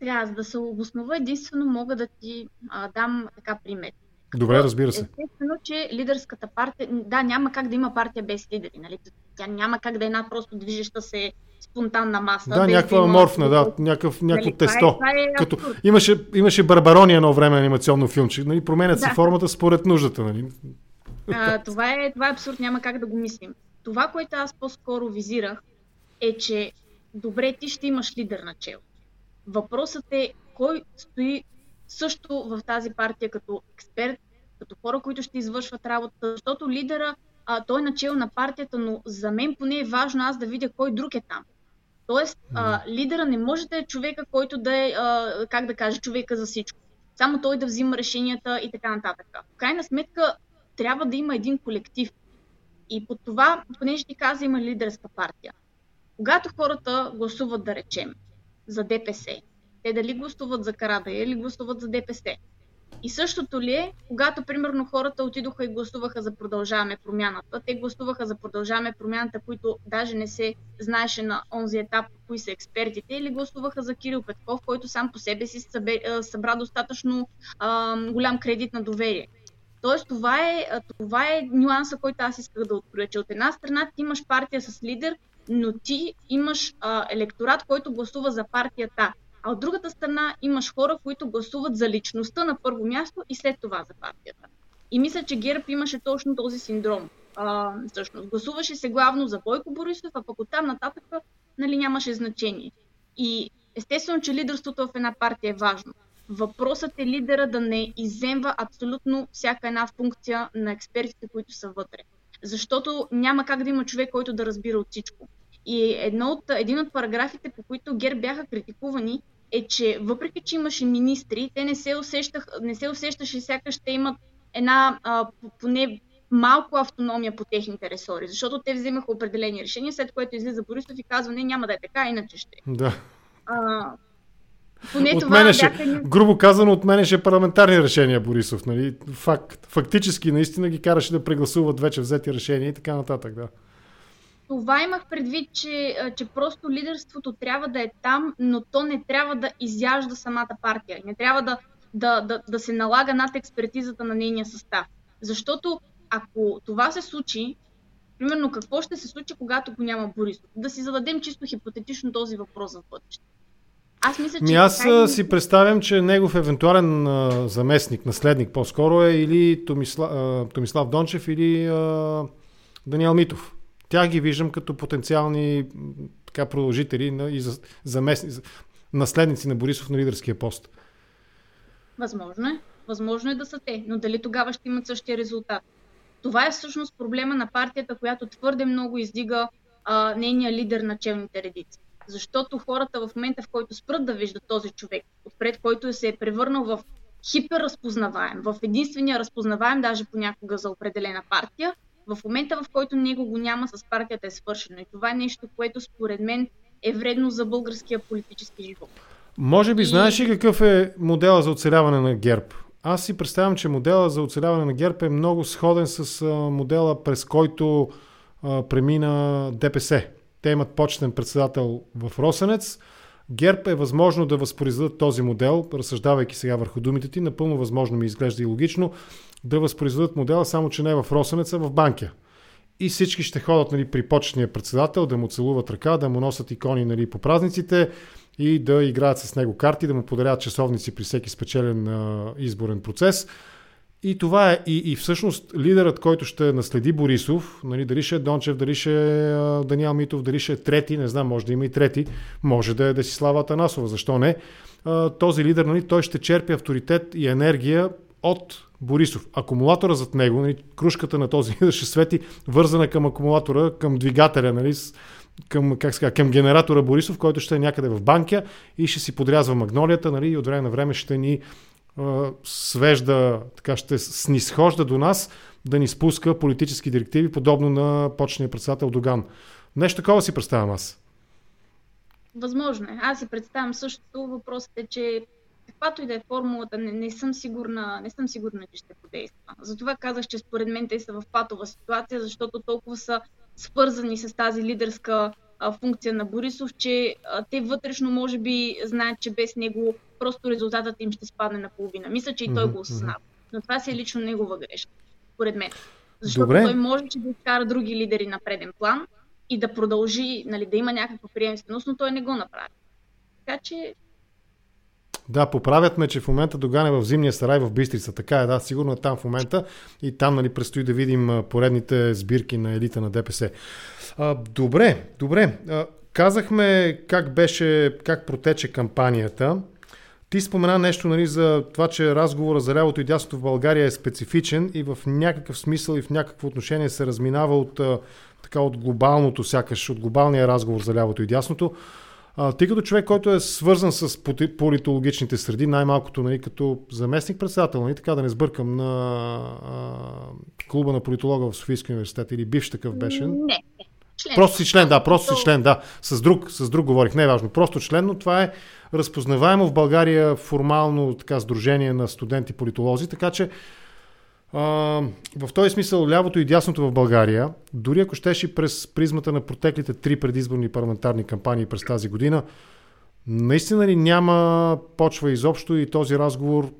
Трябва за да се обоснова, единствено мога да ти а, дам така пример. Добре, разбира се. Естествено, че лидерската партия, да, няма как да има партия без лидери, нали? Тя няма как да е една просто движеща се спонтанна маса. Да, някаква да морфна, да, някакъв, някакво нали, тесто. Това е, това е като, имаше, имаше Барбарония едно време анимационно филмче. Нали, променят да. се формата според нуждата. Нали. А, това, е, това е абсурд, няма как да го мислим. Това, което аз по-скоро визирах, е, че добре, ти ще имаш лидер на чел. Въпросът е кой стои също в тази партия като експерт, като хора, които ще извършват работа, защото лидера а, той е начал на партията, но за мен поне е важно аз да видя кой друг е там. Тоест, а, лидера не може да е човека, който да е, а, как да кажа, човека за всичко. Само той да взима решенията и така нататък. В крайна сметка, трябва да има един колектив. И по това, понеже ти каза, има лидерска партия. Когато хората гласуват, да речем, за ДПС, те дали гласуват за Карадая или гласуват за ДПС. И същото ли е, когато примерно хората отидоха и гласуваха за продължаваме промяната, те гласуваха за продължаваме промяната, които даже не се знаеше на онзи етап кои са експертите, или гласуваха за Кирил Петков, който сам по себе си събра достатъчно а, голям кредит на доверие. Тоест, това е, това е нюанса, който аз исках да откроя, че от една страна ти имаш партия с лидер, но ти имаш а, електорат, който гласува за партията. А от другата страна имаш хора, които гласуват за личността на първо място и след това за партията. И мисля, че ГЕРБ имаше точно този синдром. А, всъщност, гласуваше се главно за Бойко Борисов, а пък оттам нататък нали, нямаше значение. И естествено, че лидерството в една партия е важно. Въпросът е лидера да не иземва абсолютно всяка една функция на експертите, които са вътре. Защото няма как да има човек, който да разбира от всичко. И едно от, един от параграфите, по които Гер бяха критикувани, е, че въпреки, че имаше министри, те не се, усещах, не се усещаше сякаш те имат една а, поне малко автономия по техните ресори, защото те вземаха определени решения, след което излиза Борисов и казва, не, няма да е така, иначе ще. Да. А, поне отменеше, това бяха... грубо казано, отменеше парламентарни решения Борисов. Нали? Факт, фактически наистина ги караше да прегласуват вече взети решения и така нататък. Да. Това имах предвид, че, че просто лидерството трябва да е там, но то не трябва да изяжда самата партия. Не трябва да, да, да, да се налага над експертизата на нейния състав. Защото ако това се случи, примерно какво ще се случи, когато го няма Борисов? Да си зададем чисто хипотетично този въпрос за бъдеще. Аз мисля, че. Ми аз така... си представям, че негов евентуален а, заместник, наследник по-скоро е или Томислав, а, Томислав Дончев, или а, Даниел Митов. Тя ги виждам като потенциални така, продължители на, и за, заместни, за, наследници на Борисов на лидерския пост. Възможно е. Възможно е да са те, но дали тогава ще имат същия резултат? Това е всъщност проблема на партията, която твърде много издига а, нейния лидер на челните редици. Защото хората в момента, в който спрат да виждат този човек, отпред който се е превърнал в хиперразпознаваем, в единствения разпознаваем даже понякога за определена партия, в момента, в който него го няма, с партията е свършено. И това е нещо, което според мен е вредно за българския политически живот. Може би и... знаеш ли какъв е модела за оцеляване на ГЕРБ? Аз си представям, че модела за оцеляване на ГЕРБ е много сходен с модела, през който а, премина ДПС. Те имат почетен председател в Росенец. ГЕРБ е възможно да възпроизведат този модел, разсъждавайки сега върху думите ти, напълно възможно ми изглежда и логично, да възпроизведат модела, само че не в Росенеца, в Банкя. И всички ще ходят нали, при почетния председател, да му целуват ръка, да му носят икони нали, по празниците, и да играят с него карти, да му подаряват часовници при всеки спечелен а, изборен процес. И това е и, и всъщност лидерът, който ще наследи Борисов, нали, дали ще е Дончев, дали ще е Даниел Митов, дали ще е трети, не знам, може да има и трети, може да е Десислава Танасова, защо не? Този лидер, нали, той ще черпи авторитет и енергия от Борисов. Акумулатора зад него, нали, кружката на този [LAUGHS] ще свети вързана към акумулатора, към двигателя, нали, към, как ска, към генератора Борисов, който ще е някъде в банка и ще си подрязва магнолията нали, и от време на време ще ни а, свежда, така ще снисхожда до нас да ни спуска политически директиви, подобно на почния председател Доган. Нещо такова си представям аз. Възможно е. Аз си представям същото. Въпросът е, че каквато и да е формулата, не, не, съм сигурна, не съм сигурна, че ще подейства. Затова казах, че според мен те са в патова ситуация, защото толкова са свързани с тази лидерска а, функция на Борисов, че а, те вътрешно може би знаят, че без него просто резултатът им ще спадне наполовина. Мисля, че и той го осъзнава. Но това си е лично негова грешка, според мен. Защото Добре. той може да изкара други лидери на преден план и да продължи, нали, да има някаква приемственост, но той не го направи. Така че да, поправят ме, че в момента Доган е в зимния сарай в Бистрица. Така е, да, сигурно е там в момента и там нали, предстои да видим поредните сбирки на елита на ДПС. А, добре, добре. А, казахме как беше, как протече кампанията. Ти спомена нещо нали, за това, че разговора за лявото и дясното в България е специфичен и в някакъв смисъл и в някакво отношение се разминава от, така, от глобалното, сякаш от глобалния разговор за лявото и дясното. А, тъй като човек, който е свързан с политологичните среди, най-малкото нали, като заместник-председател, нали, така да не сбъркам на а, клуба на политолога в Софийския университет или бивш такъв беше. Не. Член. Просто си член, да, просто си член, да. С друг, с друг говорих, не е важно. Просто член, но това е разпознаваемо в България формално така сдружение на студенти политолози, така че а, в този смисъл лявото и дясното в България, дори ако щеше през призмата на протеклите три предизборни парламентарни кампании през тази година, наистина ли няма почва изобщо и този разговор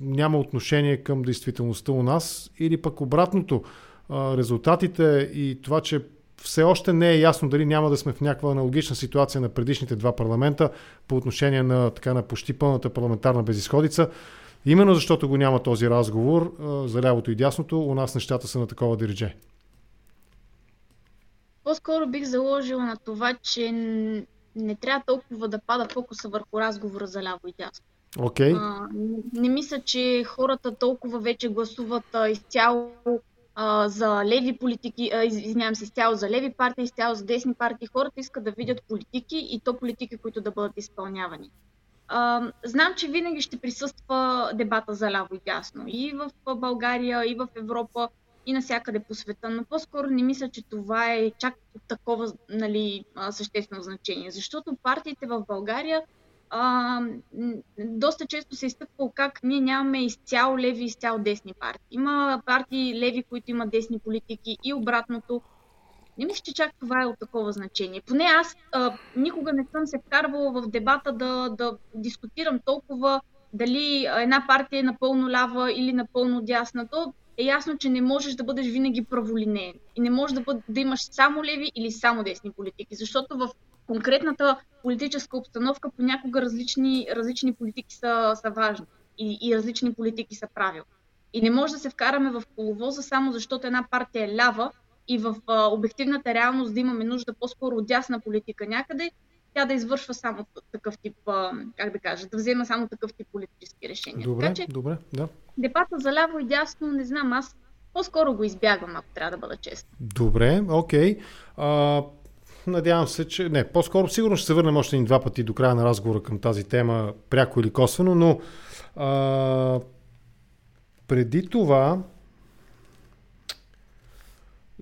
няма отношение към действителността у нас или пък обратното. Резултатите и това, че все още не е ясно дали няма да сме в някаква аналогична ситуация на предишните два парламента по отношение на, така, на почти пълната парламентарна безисходица. Именно защото го няма този разговор за лявото и дясното, у нас нещата са на такова диридже. По-скоро бих заложила на това, че не трябва толкова да пада фокуса върху разговора за ляво и дясно. Okay. А, не мисля, че хората толкова вече гласуват а, изцяло а, за леви политики, а, извинявам се, изцяло за леви партии, изцяло за десни партии. Хората искат да видят политики и то политики, които да бъдат изпълнявани. Знам, че винаги ще присъства дебата за ляво и дясно и в България, и в Европа, и навсякъде по света, но по-скоро не мисля, че това е чак такова нали, съществено значение, защото партиите в България а, доста често се изтъква как ние нямаме изцяло леви и изцяло десни партии. Има партии леви, които имат десни политики и обратното. Не мисля, че чак това е от такова значение. Поне аз а, никога не съм се вкарвала в дебата да, да дискутирам толкова дали една партия е напълно лява или напълно дясна. То е ясно, че не можеш да бъдеш винаги праволинеен. И не можеш да, бъд, да имаш само леви или само десни политики. Защото в конкретната политическа обстановка понякога различни, различни политики са, са важни и, и различни политики са правил. И не може да се вкараме в коловоза само защото една партия е лява и в а, обективната реалност да имаме нужда по-скоро от дясна политика някъде, тя да извършва само такъв тип, а, как да кажа, да взема само такъв тип политически решения. Добре, така, че, добре, да. Дебата за ляво и дясно, не знам, аз по-скоро го избягвам, ако трябва да бъда честна. Добре, окей. А, Надявам се, че... Не, по-скоро сигурно ще се върнем още един два пъти до края на разговора към тази тема, пряко или косвено, но а, преди това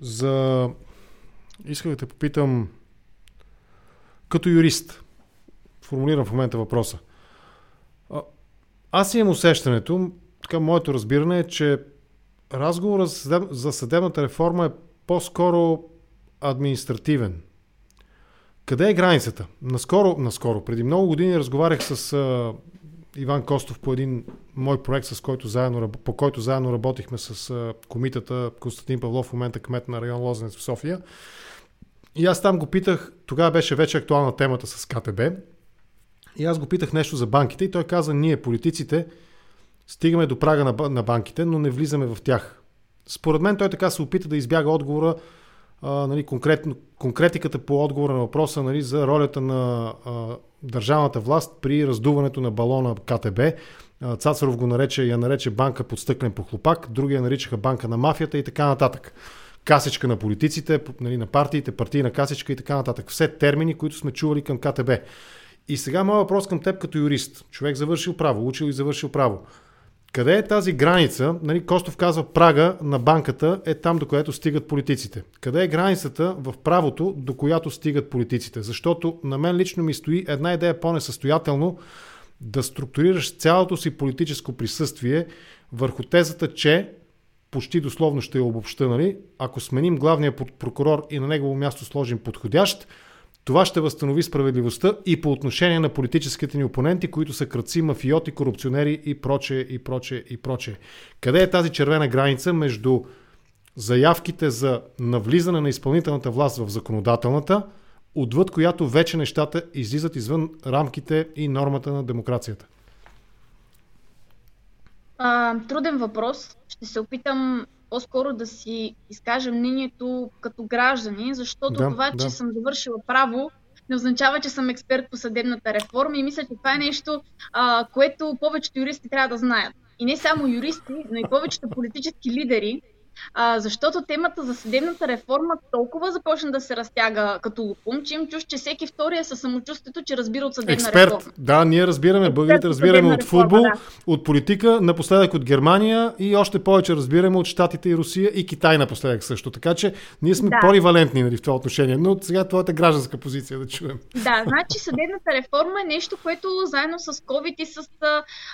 за... Исках да те попитам като юрист. Формулирам в момента въпроса. Аз имам усещането, така моето разбиране е, че разговорът за съдебната реформа е по-скоро административен. Къде е границата? Наскоро, наскоро, преди много години разговарях с Иван Костов по един мой проект, с който заедно, по който заедно работихме с комитата Константин Павлов, в момента кмет на район Лозенец в София. И аз там го питах, тогава беше вече актуална темата с КТБ, и аз го питах нещо за банките и той каза, ние политиците стигаме до прага на банките, но не влизаме в тях. Според мен той така се опита да избяга отговора а, нали, конкретно, конкретиката по отговора на въпроса нали, за ролята на а, държавната власт при раздуването на балона КТБ. А, Цацаров го нарече, я нарече банка под стъклен похлопак, другия наричаха банка на мафията и така нататък. Касечка на политиците, нали, на партиите, партийна касечка и така нататък. Все термини, които сме чували към КТБ. И сега моят въпрос към теб като юрист. Човек завършил право, учил и завършил право. Къде е тази граница? Нали, Костов казва, прага на банката е там, до която стигат политиците. Къде е границата в правото, до която стигат политиците? Защото на мен лично ми стои една идея по-несъстоятелно да структурираш цялото си политическо присъствие върху тезата, че почти дословно ще я обобща, нали? ако сменим главния прокурор и на негово място сложим подходящ, това ще възстанови справедливостта и по отношение на политическите ни опоненти, които са кръци, мафиоти, корупционери и прочее, и прочее, и прочее. Къде е тази червена граница между заявките за навлизане на изпълнителната власт в законодателната, отвъд която вече нещата излизат извън рамките и нормата на демокрацията? А, труден въпрос. Ще се опитам по-скоро да си изкажа мнението като граждани, защото да, това, че да. съм завършила право, не означава, че съм експерт по съдебната реформа и мисля, че това е нещо, а, което повечето юристи трябва да знаят. И не само юристи, но и повечето политически лидери, а, защото темата за съдебната реформа толкова започна да се разтяга като лупум, че им чуш, че всеки втори е със самочувствието, че разбира от съдебна Експерт. реформа. Да, ние разбираме, българите разбираме от футбол, да. от политика, напоследък от Германия и още повече разбираме от Штатите и Русия и Китай напоследък също. Така че ние сме да. поливалентни нали, в това отношение. Но сега твоята гражданска позиция да чуем. Да, значи съдебната реформа е нещо, което заедно с COVID и с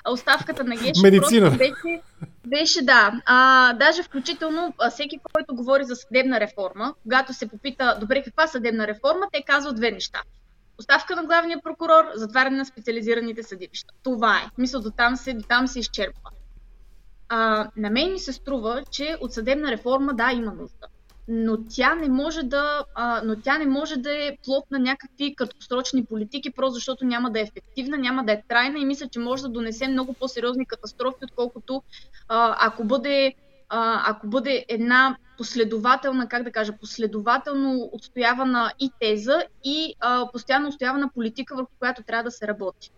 оставката на Геш Медицина. Беше, беше да. А, даже включително всеки, който говори за съдебна реформа, когато се попита, добре, каква съдебна реформа, те казват две неща. Оставка на главния прокурор, затваряне на специализираните съдилища. Това е. Мисля, до там се, до там се изчерпва. А, на мен ми се струва, че от съдебна реформа да, има нужда. Но тя не може да, а, но тя не може да е плод на някакви краткосрочни политики, просто защото няма да е ефективна, няма да е трайна и мисля, че може да донесе много по-сериозни катастрофи, отколкото а, ако бъде а, ако бъде една последователна, как да кажа, последователно отстоявана и теза и а, постоянно отстоявана политика, върху която трябва да се работи.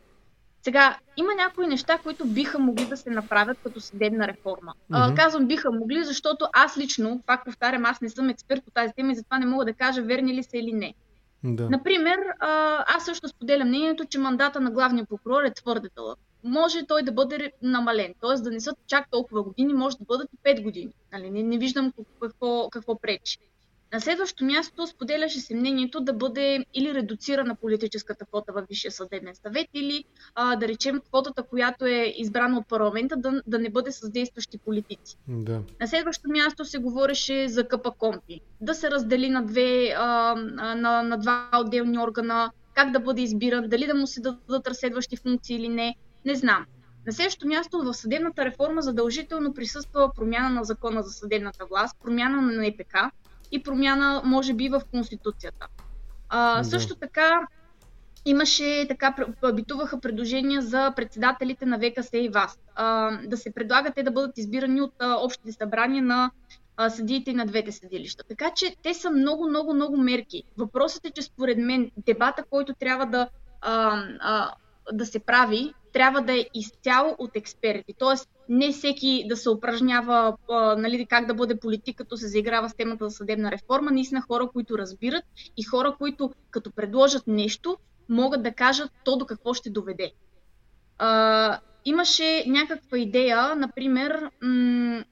Сега, има някои неща, които биха могли да се направят като съдебна реформа. Mm-hmm. А, казвам биха могли, защото аз лично, пак повтарям, аз не съм експерт по тази тема и затова не мога да кажа верни ли са или не. Да. Например, аз също споделям мнението, че мандата на главния прокурор е твърде дълъг. Може той да бъде намален, т.е. да не са чак толкова години, може да бъдат и 5 години. Нали? Не, не виждам какво, какво пречи. На следващо място споделяше се мнението да бъде или редуцирана политическата квота във Висшия съдебен съвет, или а, да речем квотата, която е избрана от парламента, да, да не бъде с действащи политици. Да. На следващо място се говореше за КП Компи. Да се раздели на, две, а, на, на два отделни органа, как да бъде избиран, дали да му се дадат разследващи функции или не, не знам. На следващото място в съдебната реформа задължително присъства промяна на закона за съдебната власт, промяна на НПК, и промяна, може би, в Конституцията. А, да. Също така имаше, така, битуваха предложения за председателите на ВКС и ВАС. А, да се предлагат те да бъдат избирани от а, общите събрания на а, съдиите и на двете съдилища. Така че те са много, много, много мерки. Въпросът е, че според мен дебата, който трябва да, а, а, да се прави, трябва да е изцяло от експерти. Тоест, не всеки да се упражнява а, нали, как да бъде политик, като се заиграва с темата за съдебна реформа. Наистина хора, които разбират и хора, които като предложат нещо, могат да кажат то до какво ще доведе. А, имаше някаква идея, например, м-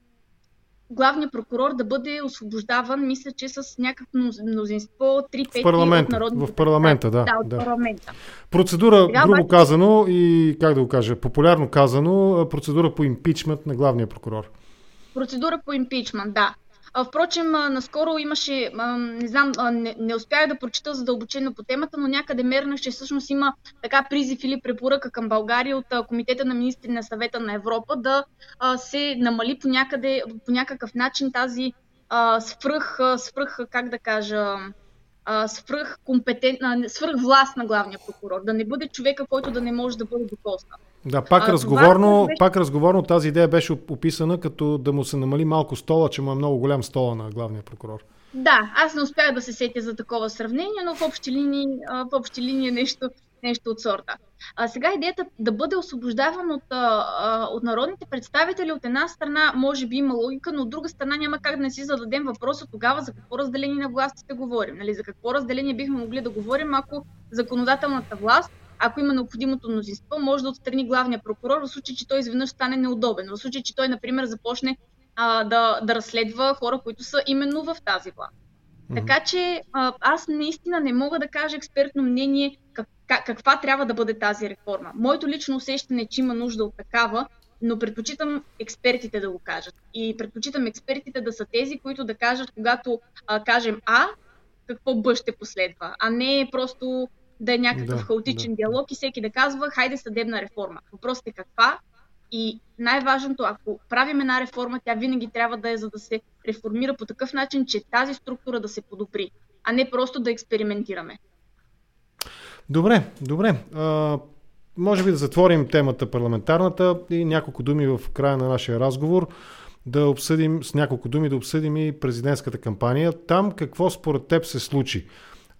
главният прокурор да бъде освобождаван, мисля, че с някакво мнозинство 3 5 парламент, от народните В парламента, да. Да, от да. парламента. Процедура, Сега, грубо обаче... казано и, как да го кажа, популярно казано, процедура по импичмент на главния прокурор. Процедура по импичмент, да. Впрочем, наскоро имаше, не знам, не, не успях да прочита задълбочено по темата, но някъде мернах, че всъщност има така призив или препоръка към България от Комитета на министри на съвета на Европа да се намали по, някъде, по някакъв начин тази свръх, свръх, как да кажа, свръх, компетент, свръх власт на главния прокурор. Да не бъде човека, който да не може да бъде докоснат. Да, пак, а, разговорно, беше... пак разговорно тази идея беше описана като да му се намали малко стола, че му е много голям стола на главния прокурор. Да, аз не успях да се сетя за такова сравнение, но в общи линии, в общи линии нещо, нещо от сорта. А сега идеята да бъде освобождаван от, от народните представители от една страна може би има логика, но от друга страна няма как да не си зададем въпроса тогава за какво разделение на властите говорим. Нали? За какво разделение бихме могли да говорим, ако законодателната власт ако има необходимото мнозинство, може да отстрани главния прокурор в случай, че той изведнъж стане неудобен. В случай, че той, например, започне а, да, да разследва хора, които са именно в тази власт. Mm-hmm. Така че а, аз наистина не мога да кажа експертно мнение как, как, каква трябва да бъде тази реформа. Моето лично усещане е, че има нужда от такава, но предпочитам експертите да го кажат. И предпочитам експертите да са тези, които да кажат, когато а, кажем А, какво Б ще последва, а не просто да е някакъв да, хаотичен да. диалог и всеки да казва, хайде съдебна реформа. Въпросът е каква и най-важното, ако правим една реформа, тя винаги трябва да е за да се реформира по такъв начин, че тази структура да се подобри, а не просто да експериментираме. Добре, добре. А, може би да затворим темата парламентарната и няколко думи в края на нашия разговор да обсъдим, с няколко думи да обсъдим и президентската кампания. Там какво според теб се случи?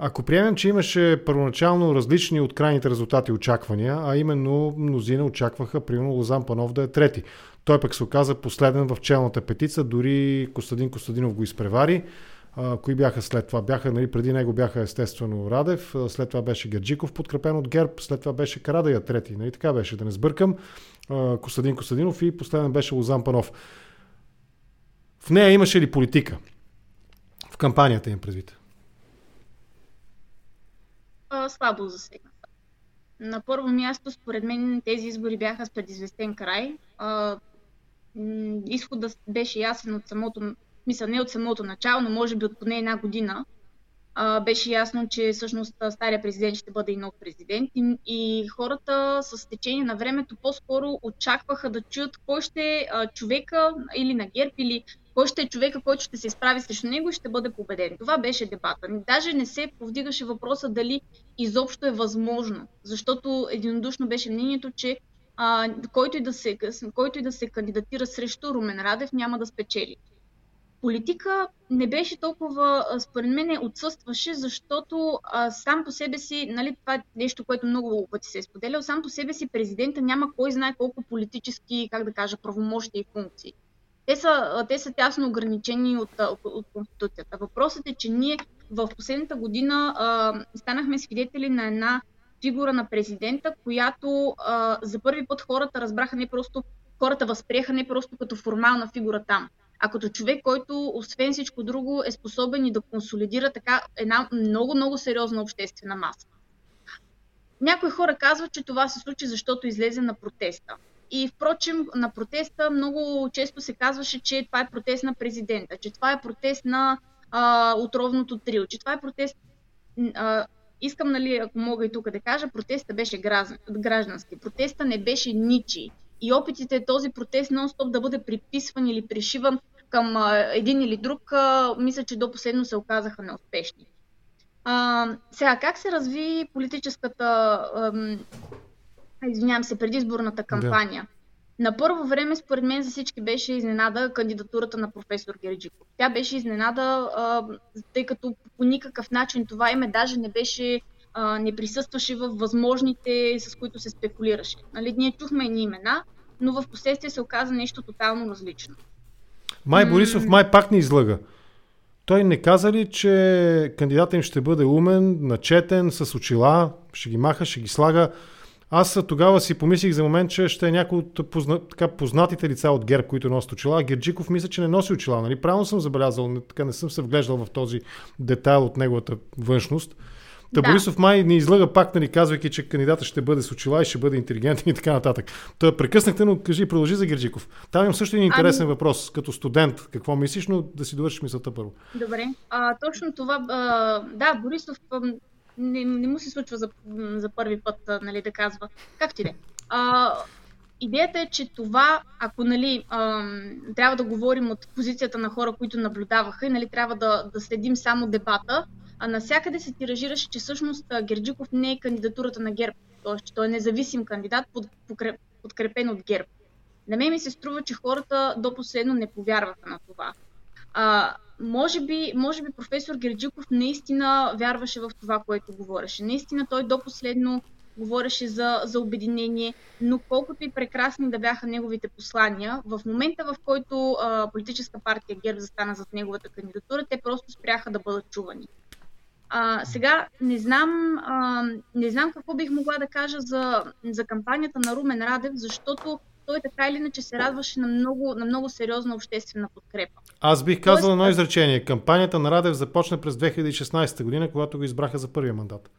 Ако приемем, че имаше първоначално различни от крайните резултати очаквания, а именно мнозина очакваха, примерно Лозан Панов да е трети. Той пък се оказа последен в челната петица, дори Костадин Костадинов го изпревари. А, кои бяха след това? Бяха, нали, преди него бяха естествено Радев, след това беше Герджиков, подкрепен от ГЕРБ, след това беше Карадая трети. Нали, така беше, да не сбъркам. А, Костадин Костадинов и последен беше Лозан Панов. В нея имаше ли политика? В кампанията им предвид а, слабо засегната. На първо място, според мен, тези избори бяха с предизвестен край. А, изходът беше ясен от самото, мисля, не от самото начало, но може би от поне една година. а, беше ясно, че всъщност стария президент ще бъде и нов президент и, и хората с течение на времето по-скоро очакваха да чуят кой ще е човека или на ГЕРБ или кой ще е човека, който ще се изправи срещу него и ще бъде победен. Това беше дебата. Даже не се повдигаше въпроса дали изобщо е възможно, защото единодушно беше мнението, че а, който, и да се, който и да се кандидатира срещу Румен Радев няма да спечели политика не беше толкова, според мен, отсъстваше, защото а, сам по себе си, нали, това е нещо, което много пъти се е споделял, сам по себе си президента няма кой знае колко политически, как да кажа, правомощи и функции. Те са, те са тясно ограничени от, от, Конституцията. Въпросът е, че ние в последната година а, станахме свидетели на една фигура на президента, която а, за първи път хората разбраха не просто, хората възприеха не просто като формална фигура там, а като човек, който освен всичко друго е способен и да консолидира така една много-много сериозна обществена маса. Някои хора казват, че това се случи, защото излезе на протеста. И впрочем, на протеста много често се казваше, че това е протест на президента, че това е протест на а, отровното трио, че това е протест. А, искам, нали, ако мога и тук да кажа, протеста беше граждански. Протеста не беше ничи и опитите този протест нон-стоп да бъде приписван или пришиван към а, един или друг, а, мисля, че до последно се оказаха неуспешни. А, сега, как се разви политическата, извинявам се, предизборната кампания? Да. На първо време, според мен, за всички беше изненада кандидатурата на професор Герджиков. Тя беше изненада, а, тъй като по никакъв начин това име даже не беше а, не присъстваше в възможните, с които се спекулираше. Нали, ние чухме едни имена, но в последствие се оказа нещо тотално различно. Май Борисов май пак не излъга. Той не каза ли, че кандидата им ще бъде умен, начетен, с очила, ще ги маха, ще ги слага. Аз тогава си помислих за момент, че ще е някой от позна, така, познатите лица от ГЕРБ, които носят очила. Герджиков мисля, че не носи очила. Нали? Правилно съм забелязал, не, така не съм се вглеждал в този детайл от неговата външност. Та да. Борисов май не излъга пак, нали, казвайки, че кандидата ще бъде с очила и ще бъде интелигентен и така нататък. Та прекъснахте, но кажи, продължи за Герджиков. Там имам също един интересен ами... въпрос, като студент. Какво мислиш, но да си довършиш мисълта първо. Добре. А, точно това, а, да, Борисов не, не му се случва за, за първи път, нали, да казва. Как ти де? А, идеята е, че това, ако нали, а, трябва да говорим от позицията на хора, които наблюдаваха и нали, трябва да, да следим само дебата, а навсякъде се тиражираше, че всъщност Герджиков не е кандидатурата на ГЕРБ, т.е. че той е независим кандидат, под, подкрепен от ГЕРБ. На мен ми се струва, че хората до последно не повярваха на това. А, може, би, може би професор Герджиков наистина вярваше в това, което говореше. Наистина той до последно говореше за, за обединение, но колкото и прекрасни да бяха неговите послания, в момента в който а, политическа партия ГЕРБ застана зад неговата кандидатура, те просто спряха да бъдат чувани. А, сега не знам, а, не знам какво бих могла да кажа за, за кампанията на Румен Радев, защото той така или иначе се радваше на много, на много сериозна обществена подкрепа. Аз бих казал Тоест, едно изречение. Кампанията на Радев започна през 2016 година, когато го избраха за първия мандат.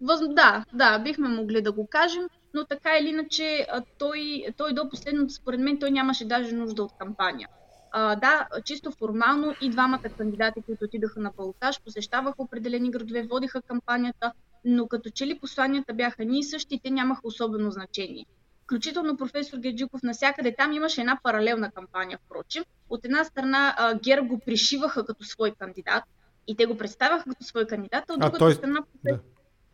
Въз... Да, да, бихме могли да го кажем, но така или иначе той, той до последното, според мен, той нямаше даже нужда от кампания. А, да, чисто формално и двамата кандидати, които отидаха на балотаж, посещаваха определени градове, водиха кампанията, но като че ли посланията бяха ние същи, те нямаха особено значение. Включително професор Геджиков навсякъде там имаше една паралелна кампания, впрочем. От една страна Гер го пришиваха като свой кандидат и те го представяха като свой кандидат, а от другата той... страна да.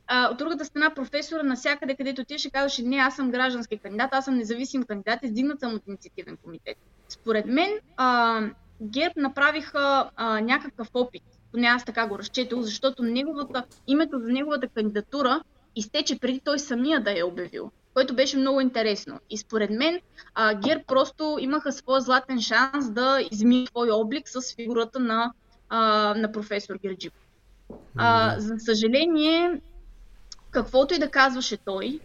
А, от другата страна, професора навсякъде, където отиваше, казваше, не, аз съм граждански кандидат, аз съм независим кандидат, издигнат съм от инициативен комитет. Според мен, а, ГЕРБ направиха а, някакъв опит, поне аз така го разчетох, защото неговата, името за неговата кандидатура изтече преди той самия да е обявил, което беше много интересно. И според мен а, ГЕРБ просто имаха своя златен шанс да измие свой облик с фигурата на, а, на професор Герджип. А, за съжаление, каквото и да казваше той,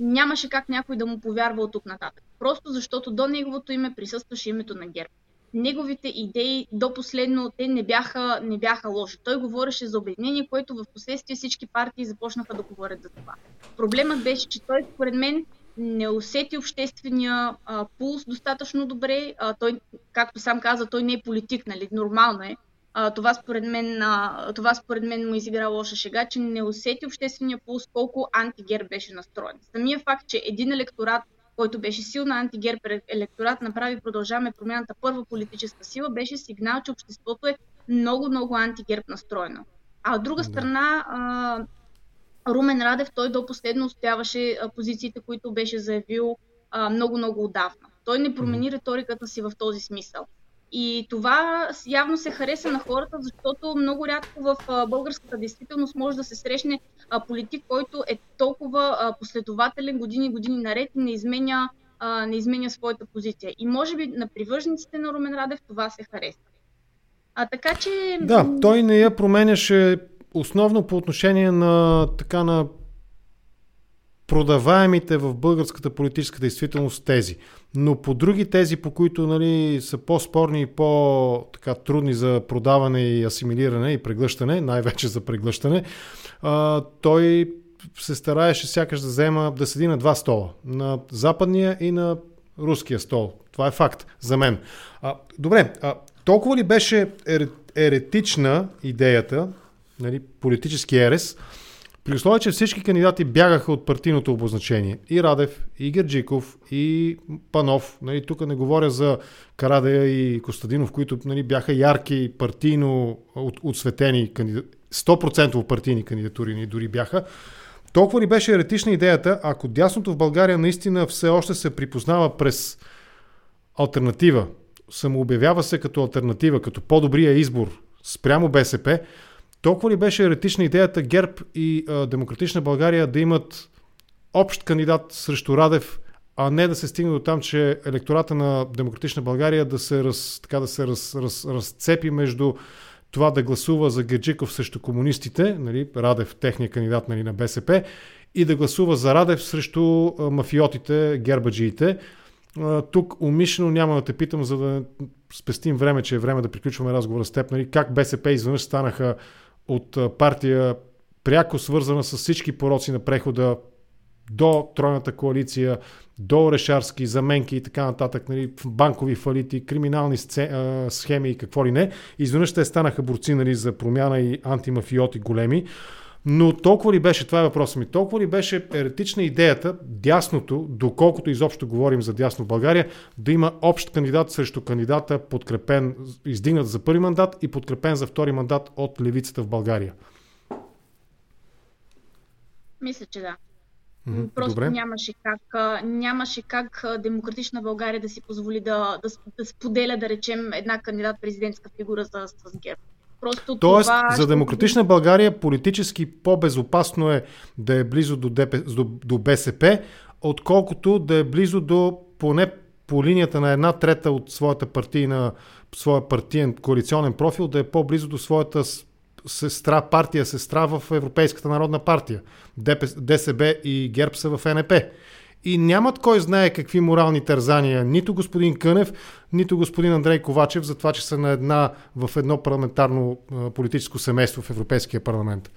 нямаше как някой да му повярва от тук нататък. Просто защото до неговото име присъстваше името на ГЕРБ. Неговите идеи до последно те не бяха, не бяха лоши. Той говореше за обединение, което в последствие всички партии започнаха да говорят за това. Проблемът беше, че той според мен не усети обществения а, пулс достатъчно добре. А, той, както сам каза, той не е политик, нали? Нормално е. а, това, според мен, а, това според мен му изигра лоша шега, че не усети обществения пулс колко антигер беше настроен. Самия факт, че един електорат, който беше силна антигер електорат, направи Продължаваме промяната първа политическа сила, беше сигнал, че обществото е много, много антигерб настроено. А от друга страна, а, Румен Радев, той до последно устояваше позициите, които беше заявил много, много отдавна. Той не промени риториката си в този смисъл. И това явно се хареса на хората, защото много рядко в българската действителност може да се срещне политик, който е толкова последователен години години наред и не изменя, не изменя своята позиция. И може би на привържениците на Румен Радев това се хареса. А така че... Да, той не я променяше основно по отношение на така на продаваемите в българската политическа действителност тези. Но по други тези, по които нали, са по-спорни и по-трудни за продаване и асимилиране и преглъщане, най-вече за преглъщане, а, той се стараеше сякаш да взема да седи на два стола. На западния и на руския стол. Това е факт за мен. А, добре, а, толкова ли беше еретична идеята, нали, политически ерес, при условие, че всички кандидати бягаха от партийното обозначение. И Радев, и Герджиков, и Панов. Нали, тук не говоря за Карадея и Костадинов, които нали, бяха ярки партийно от, отсветени, 100% партийни кандидатури ни дори бяха. Толкова ли беше еретична идеята, ако дясното в България наистина все още се припознава през альтернатива, самообявява се като альтернатива, като по-добрия избор спрямо БСП, толкова ли беше еретична идеята ГЕРБ и а, Демократична България да имат общ кандидат срещу Радев, а не да се стигне до там, че електората на Демократична България да се, раз, така да се раз, раз, разцепи между това да гласува за Геджиков срещу комунистите, нали, Радев, техния кандидат нали, на БСП, и да гласува за Радев срещу а, мафиотите, гербаджиите. А, тук умишлено няма да те питам, за да спестим време, че е време да приключваме разговора с теб, нали, как БСП изведнъж станаха от партия пряко свързана с всички пороци на прехода до тройната коалиция, до решарски заменки и така нататък, нали, банкови фалити, криминални схеми и какво ли не. Изведнъж те станаха борци нали, за промяна и антимафиоти големи. Но толкова ли беше, това е въпросът ми, толкова ли беше еретична идеята дясното, доколкото изобщо говорим за дясно в България, да има общ кандидат срещу кандидата, подкрепен, издигнат за първи мандат и подкрепен за втори мандат от левицата в България? Мисля, че да. Mm-hmm. Просто Добре. нямаше как, нямаше как демократична България да си позволи да, да, да споделя, да речем, една кандидат президентска фигура с, с ГЕРБ. Просто Тоест, това за демократична България политически по-безопасно е да е близо до, ДП, до, до БСП, отколкото да е близо до поне по линията на една трета от своята партийна, своя партиен коалиционен профил, да е по-близо до своята сестра, партия сестра в Европейската народна партия. ДСБ и ГЕРБ са в НП и нямат кой знае какви морални тързания нито господин Кънев, нито господин Андрей Ковачев за това, че са на една, в едно парламентарно политическо семейство в Европейския парламент.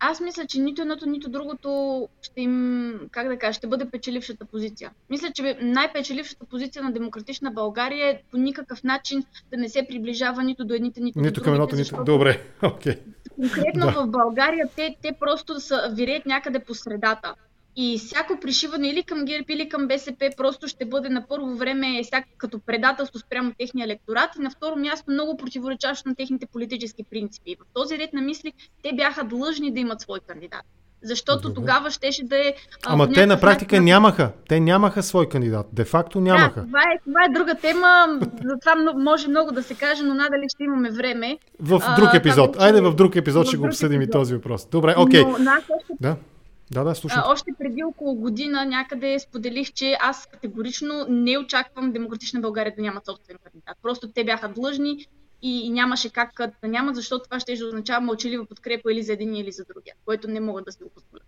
Аз мисля, че нито едното, нито другото ще им, как да кажа, ще бъде печелившата позиция. Мисля, че най-печелившата позиция на демократична България е по никакъв начин да не се приближава нито до едните, нито, нито до едното, нито. Добре, [LAUGHS] окей. Okay. Конкретно да. в България те, те просто са виреят някъде по средата. И всяко пришиване или към ГЕРБ, или към БСП просто ще бъде на първо време всяк, като предателство спрямо техния електорат и на второ място много противоречащо на техните политически принципи. И в този ред на мисли те бяха длъжни да имат свой кандидат. Защото Добре. тогава щеше да е. Ама те на практика начин... нямаха. Те нямаха свой кандидат. Де факто нямаха. Да, това, е, това е друга тема. За това може много да се каже, но надали ще имаме време. В друг епизод. А, Айде в друг епизод в ще друг го обсъдим епизод. и този въпрос. Добре, окей. Okay. Но, още... Да. Да, да, слушам. А, още преди около година някъде споделих, че аз категорично не очаквам Демократична България да нямат собствен кандидат. Просто те бяха длъжни и нямаше как да нямат, защото това ще означава мълчалива подкрепа или за един или за другия, което не могат да се позволят.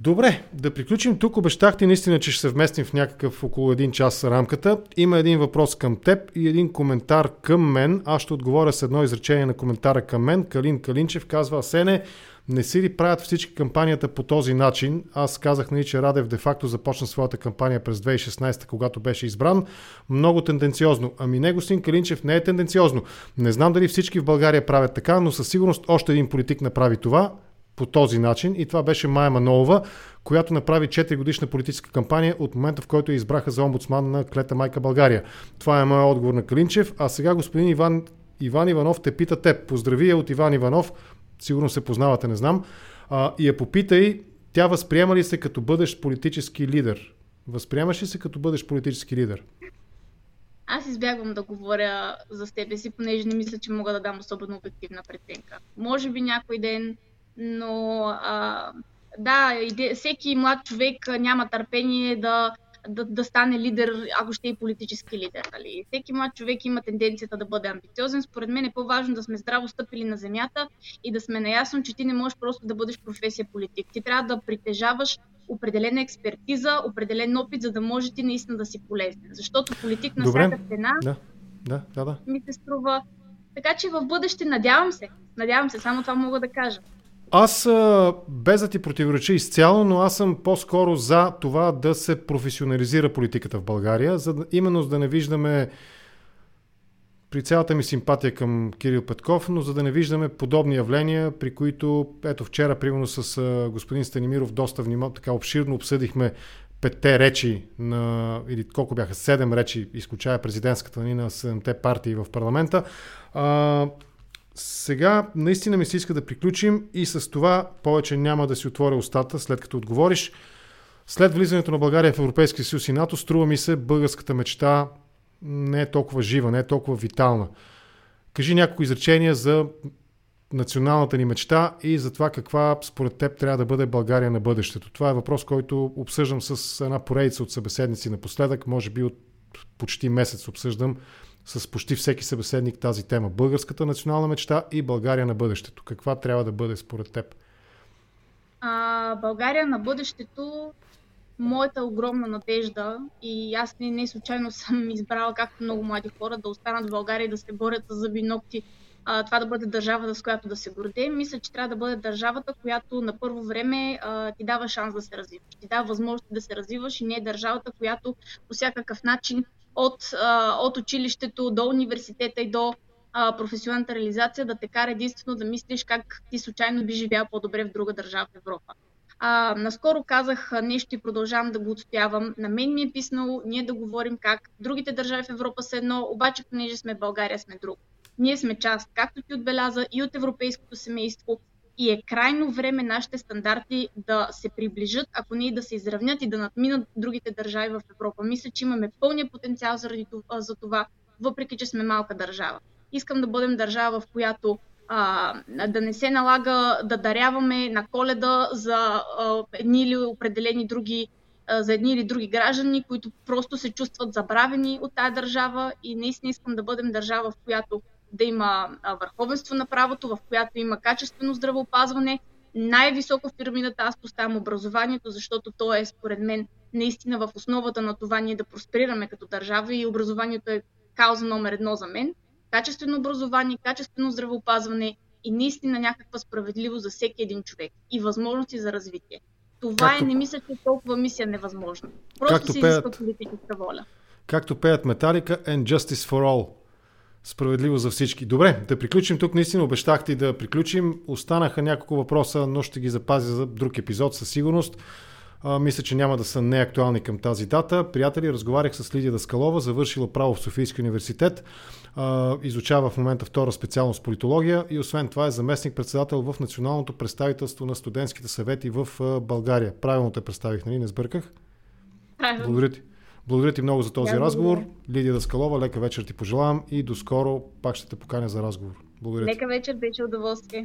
Добре, да приключим тук. Обещахте наистина, че ще се вместим в някакъв около един час рамката. Има един въпрос към теб и един коментар към мен. Аз ще отговоря с едно изречение на коментара към мен. Калин Калинчев казва, Сене, Не си ли правят всички кампанията по този начин? Аз казах, нали, че Радев де-факто започна своята кампания през 2016, когато беше избран. Много тенденциозно. Ами не, господин Калинчев, не е тенденциозно. Не знам дали всички в България правят така, но със сигурност още един политик направи това по този начин и това беше Майя Манолова, която направи 4 годишна политическа кампания от момента, в който я избраха за омбудсман на Клета Майка България. Това е моят отговор на Калинчев. А сега господин Иван, Иван Иванов те пита теб. Поздрави я от Иван Иванов. Сигурно се познавате, не знам. А, и я попитай, тя възприема ли се като бъдещ политически лидер? Възприемаш ли се като бъдещ политически лидер? Аз избягвам да говоря за себе си, понеже не мисля, че мога да дам особено обективна преценка. Може би някой ден но а, да, иде, всеки млад човек няма търпение да, да, да стане лидер, ако ще е политически лидер. Нали? Всеки млад човек има тенденцията да бъде амбициозен. Според мен е по-важно да сме здраво стъпили на земята и да сме наясно, че ти не можеш просто да бъдеш професия политик. Ти трябва да притежаваш определена експертиза, определен опит, за да може ти наистина да си полезен. Защото политик на Добре. всяка цена Да, да, да, да. ми се струва. Така че в бъдеще, надявам се, надявам се, само това мога да кажа. Аз, без да ти противореча изцяло, но аз съм по-скоро за това да се професионализира политиката в България, за да, именно за да не виждаме при цялата ми симпатия към Кирил Петков, но за да не виждаме подобни явления, при които, ето вчера, примерно с господин Станимиров, доста внимателно, така обширно обсъдихме петте речи на, или колко бяха, седем речи, изключая президентската ни на седемте партии в парламента. Сега наистина ми се иска да приключим и с това повече няма да си отворя устата, след като отговориш. След влизането на България в Европейския съюз и НАТО, струва ми се българската мечта не е толкова жива, не е толкова витална. Кажи няколко изречения за националната ни мечта и за това каква според теб трябва да бъде България на бъдещето. Това е въпрос, който обсъждам с една поредица от събеседници напоследък, може би от почти месец обсъждам с почти всеки събеседник тази тема. Българската национална мечта и България на бъдещето. Каква трябва да бъде според теб? А, България на бъдещето, моята огромна надежда и аз не, не случайно съм [LAUGHS] избрала, както много млади хора, да останат в България и да се борят с зъби ногти, а, това да бъде държавата, с която да се гордеем. Мисля, че трябва да бъде държавата, която на първо време а, ти дава шанс да се развиваш. Ти дава възможност да се развиваш и не е държавата, която по всякакъв начин от, а, от училището до университета и до а, професионалната реализация да те кара единствено да мислиш как ти случайно би живял по-добре в друга държава в Европа. А, наскоро казах нещо и продължавам да го отстоявам. На мен ми е писнало ние да говорим как другите държави в Европа са едно, обаче понеже сме България, сме друго. Ние сме част, както ти отбеляза, и от европейското семейство, и е крайно време нашите стандарти да се приближат, ако не и да се изравнят и да надминат другите държави в Европа. Мисля, че имаме пълния потенциал заради това, за това, въпреки че сме малка държава. Искам да бъдем държава, в която а, да не се налага да даряваме на коледа за а, едни или определени други за едни или други граждани, които просто се чувстват забравени от тази държава и наистина искам да бъдем държава, в която да има върховенство на правото, в която има качествено здравеопазване. Най-високо в пирамидата аз поставям образованието, защото то е, според мен, наистина в основата на това ние да просперираме като държава и образованието е кауза номер едно за мен. Качествено образование, качествено здравеопазване и наистина някаква справедливост за всеки един човек и възможности за развитие. Това както, е, не мисля, че е толкова мисия невъзможна. Просто си изисква политическа воля. Както пеят Металика, and justice for all справедливо за всички. Добре, да приключим тук. Наистина обещахте да приключим. Останаха няколко въпроса, но ще ги запазя за друг епизод със сигурност. А, мисля, че няма да са неактуални към тази дата. Приятели, разговарях с Лидия Даскалова, завършила право в Софийски университет, а, изучава в момента втора специалност политология и освен това е заместник-председател в Националното представителство на студентските съвети в България. Правилно те представих, нали? Не сбърках? Правилно. Благодаря ти. Благодаря ти много за този Я, разговор. Лидия Даскалова, лека вечер ти пожелавам и до скоро пак ще те поканя за разговор. Благодаря. Лека вечер, беше удоволствие.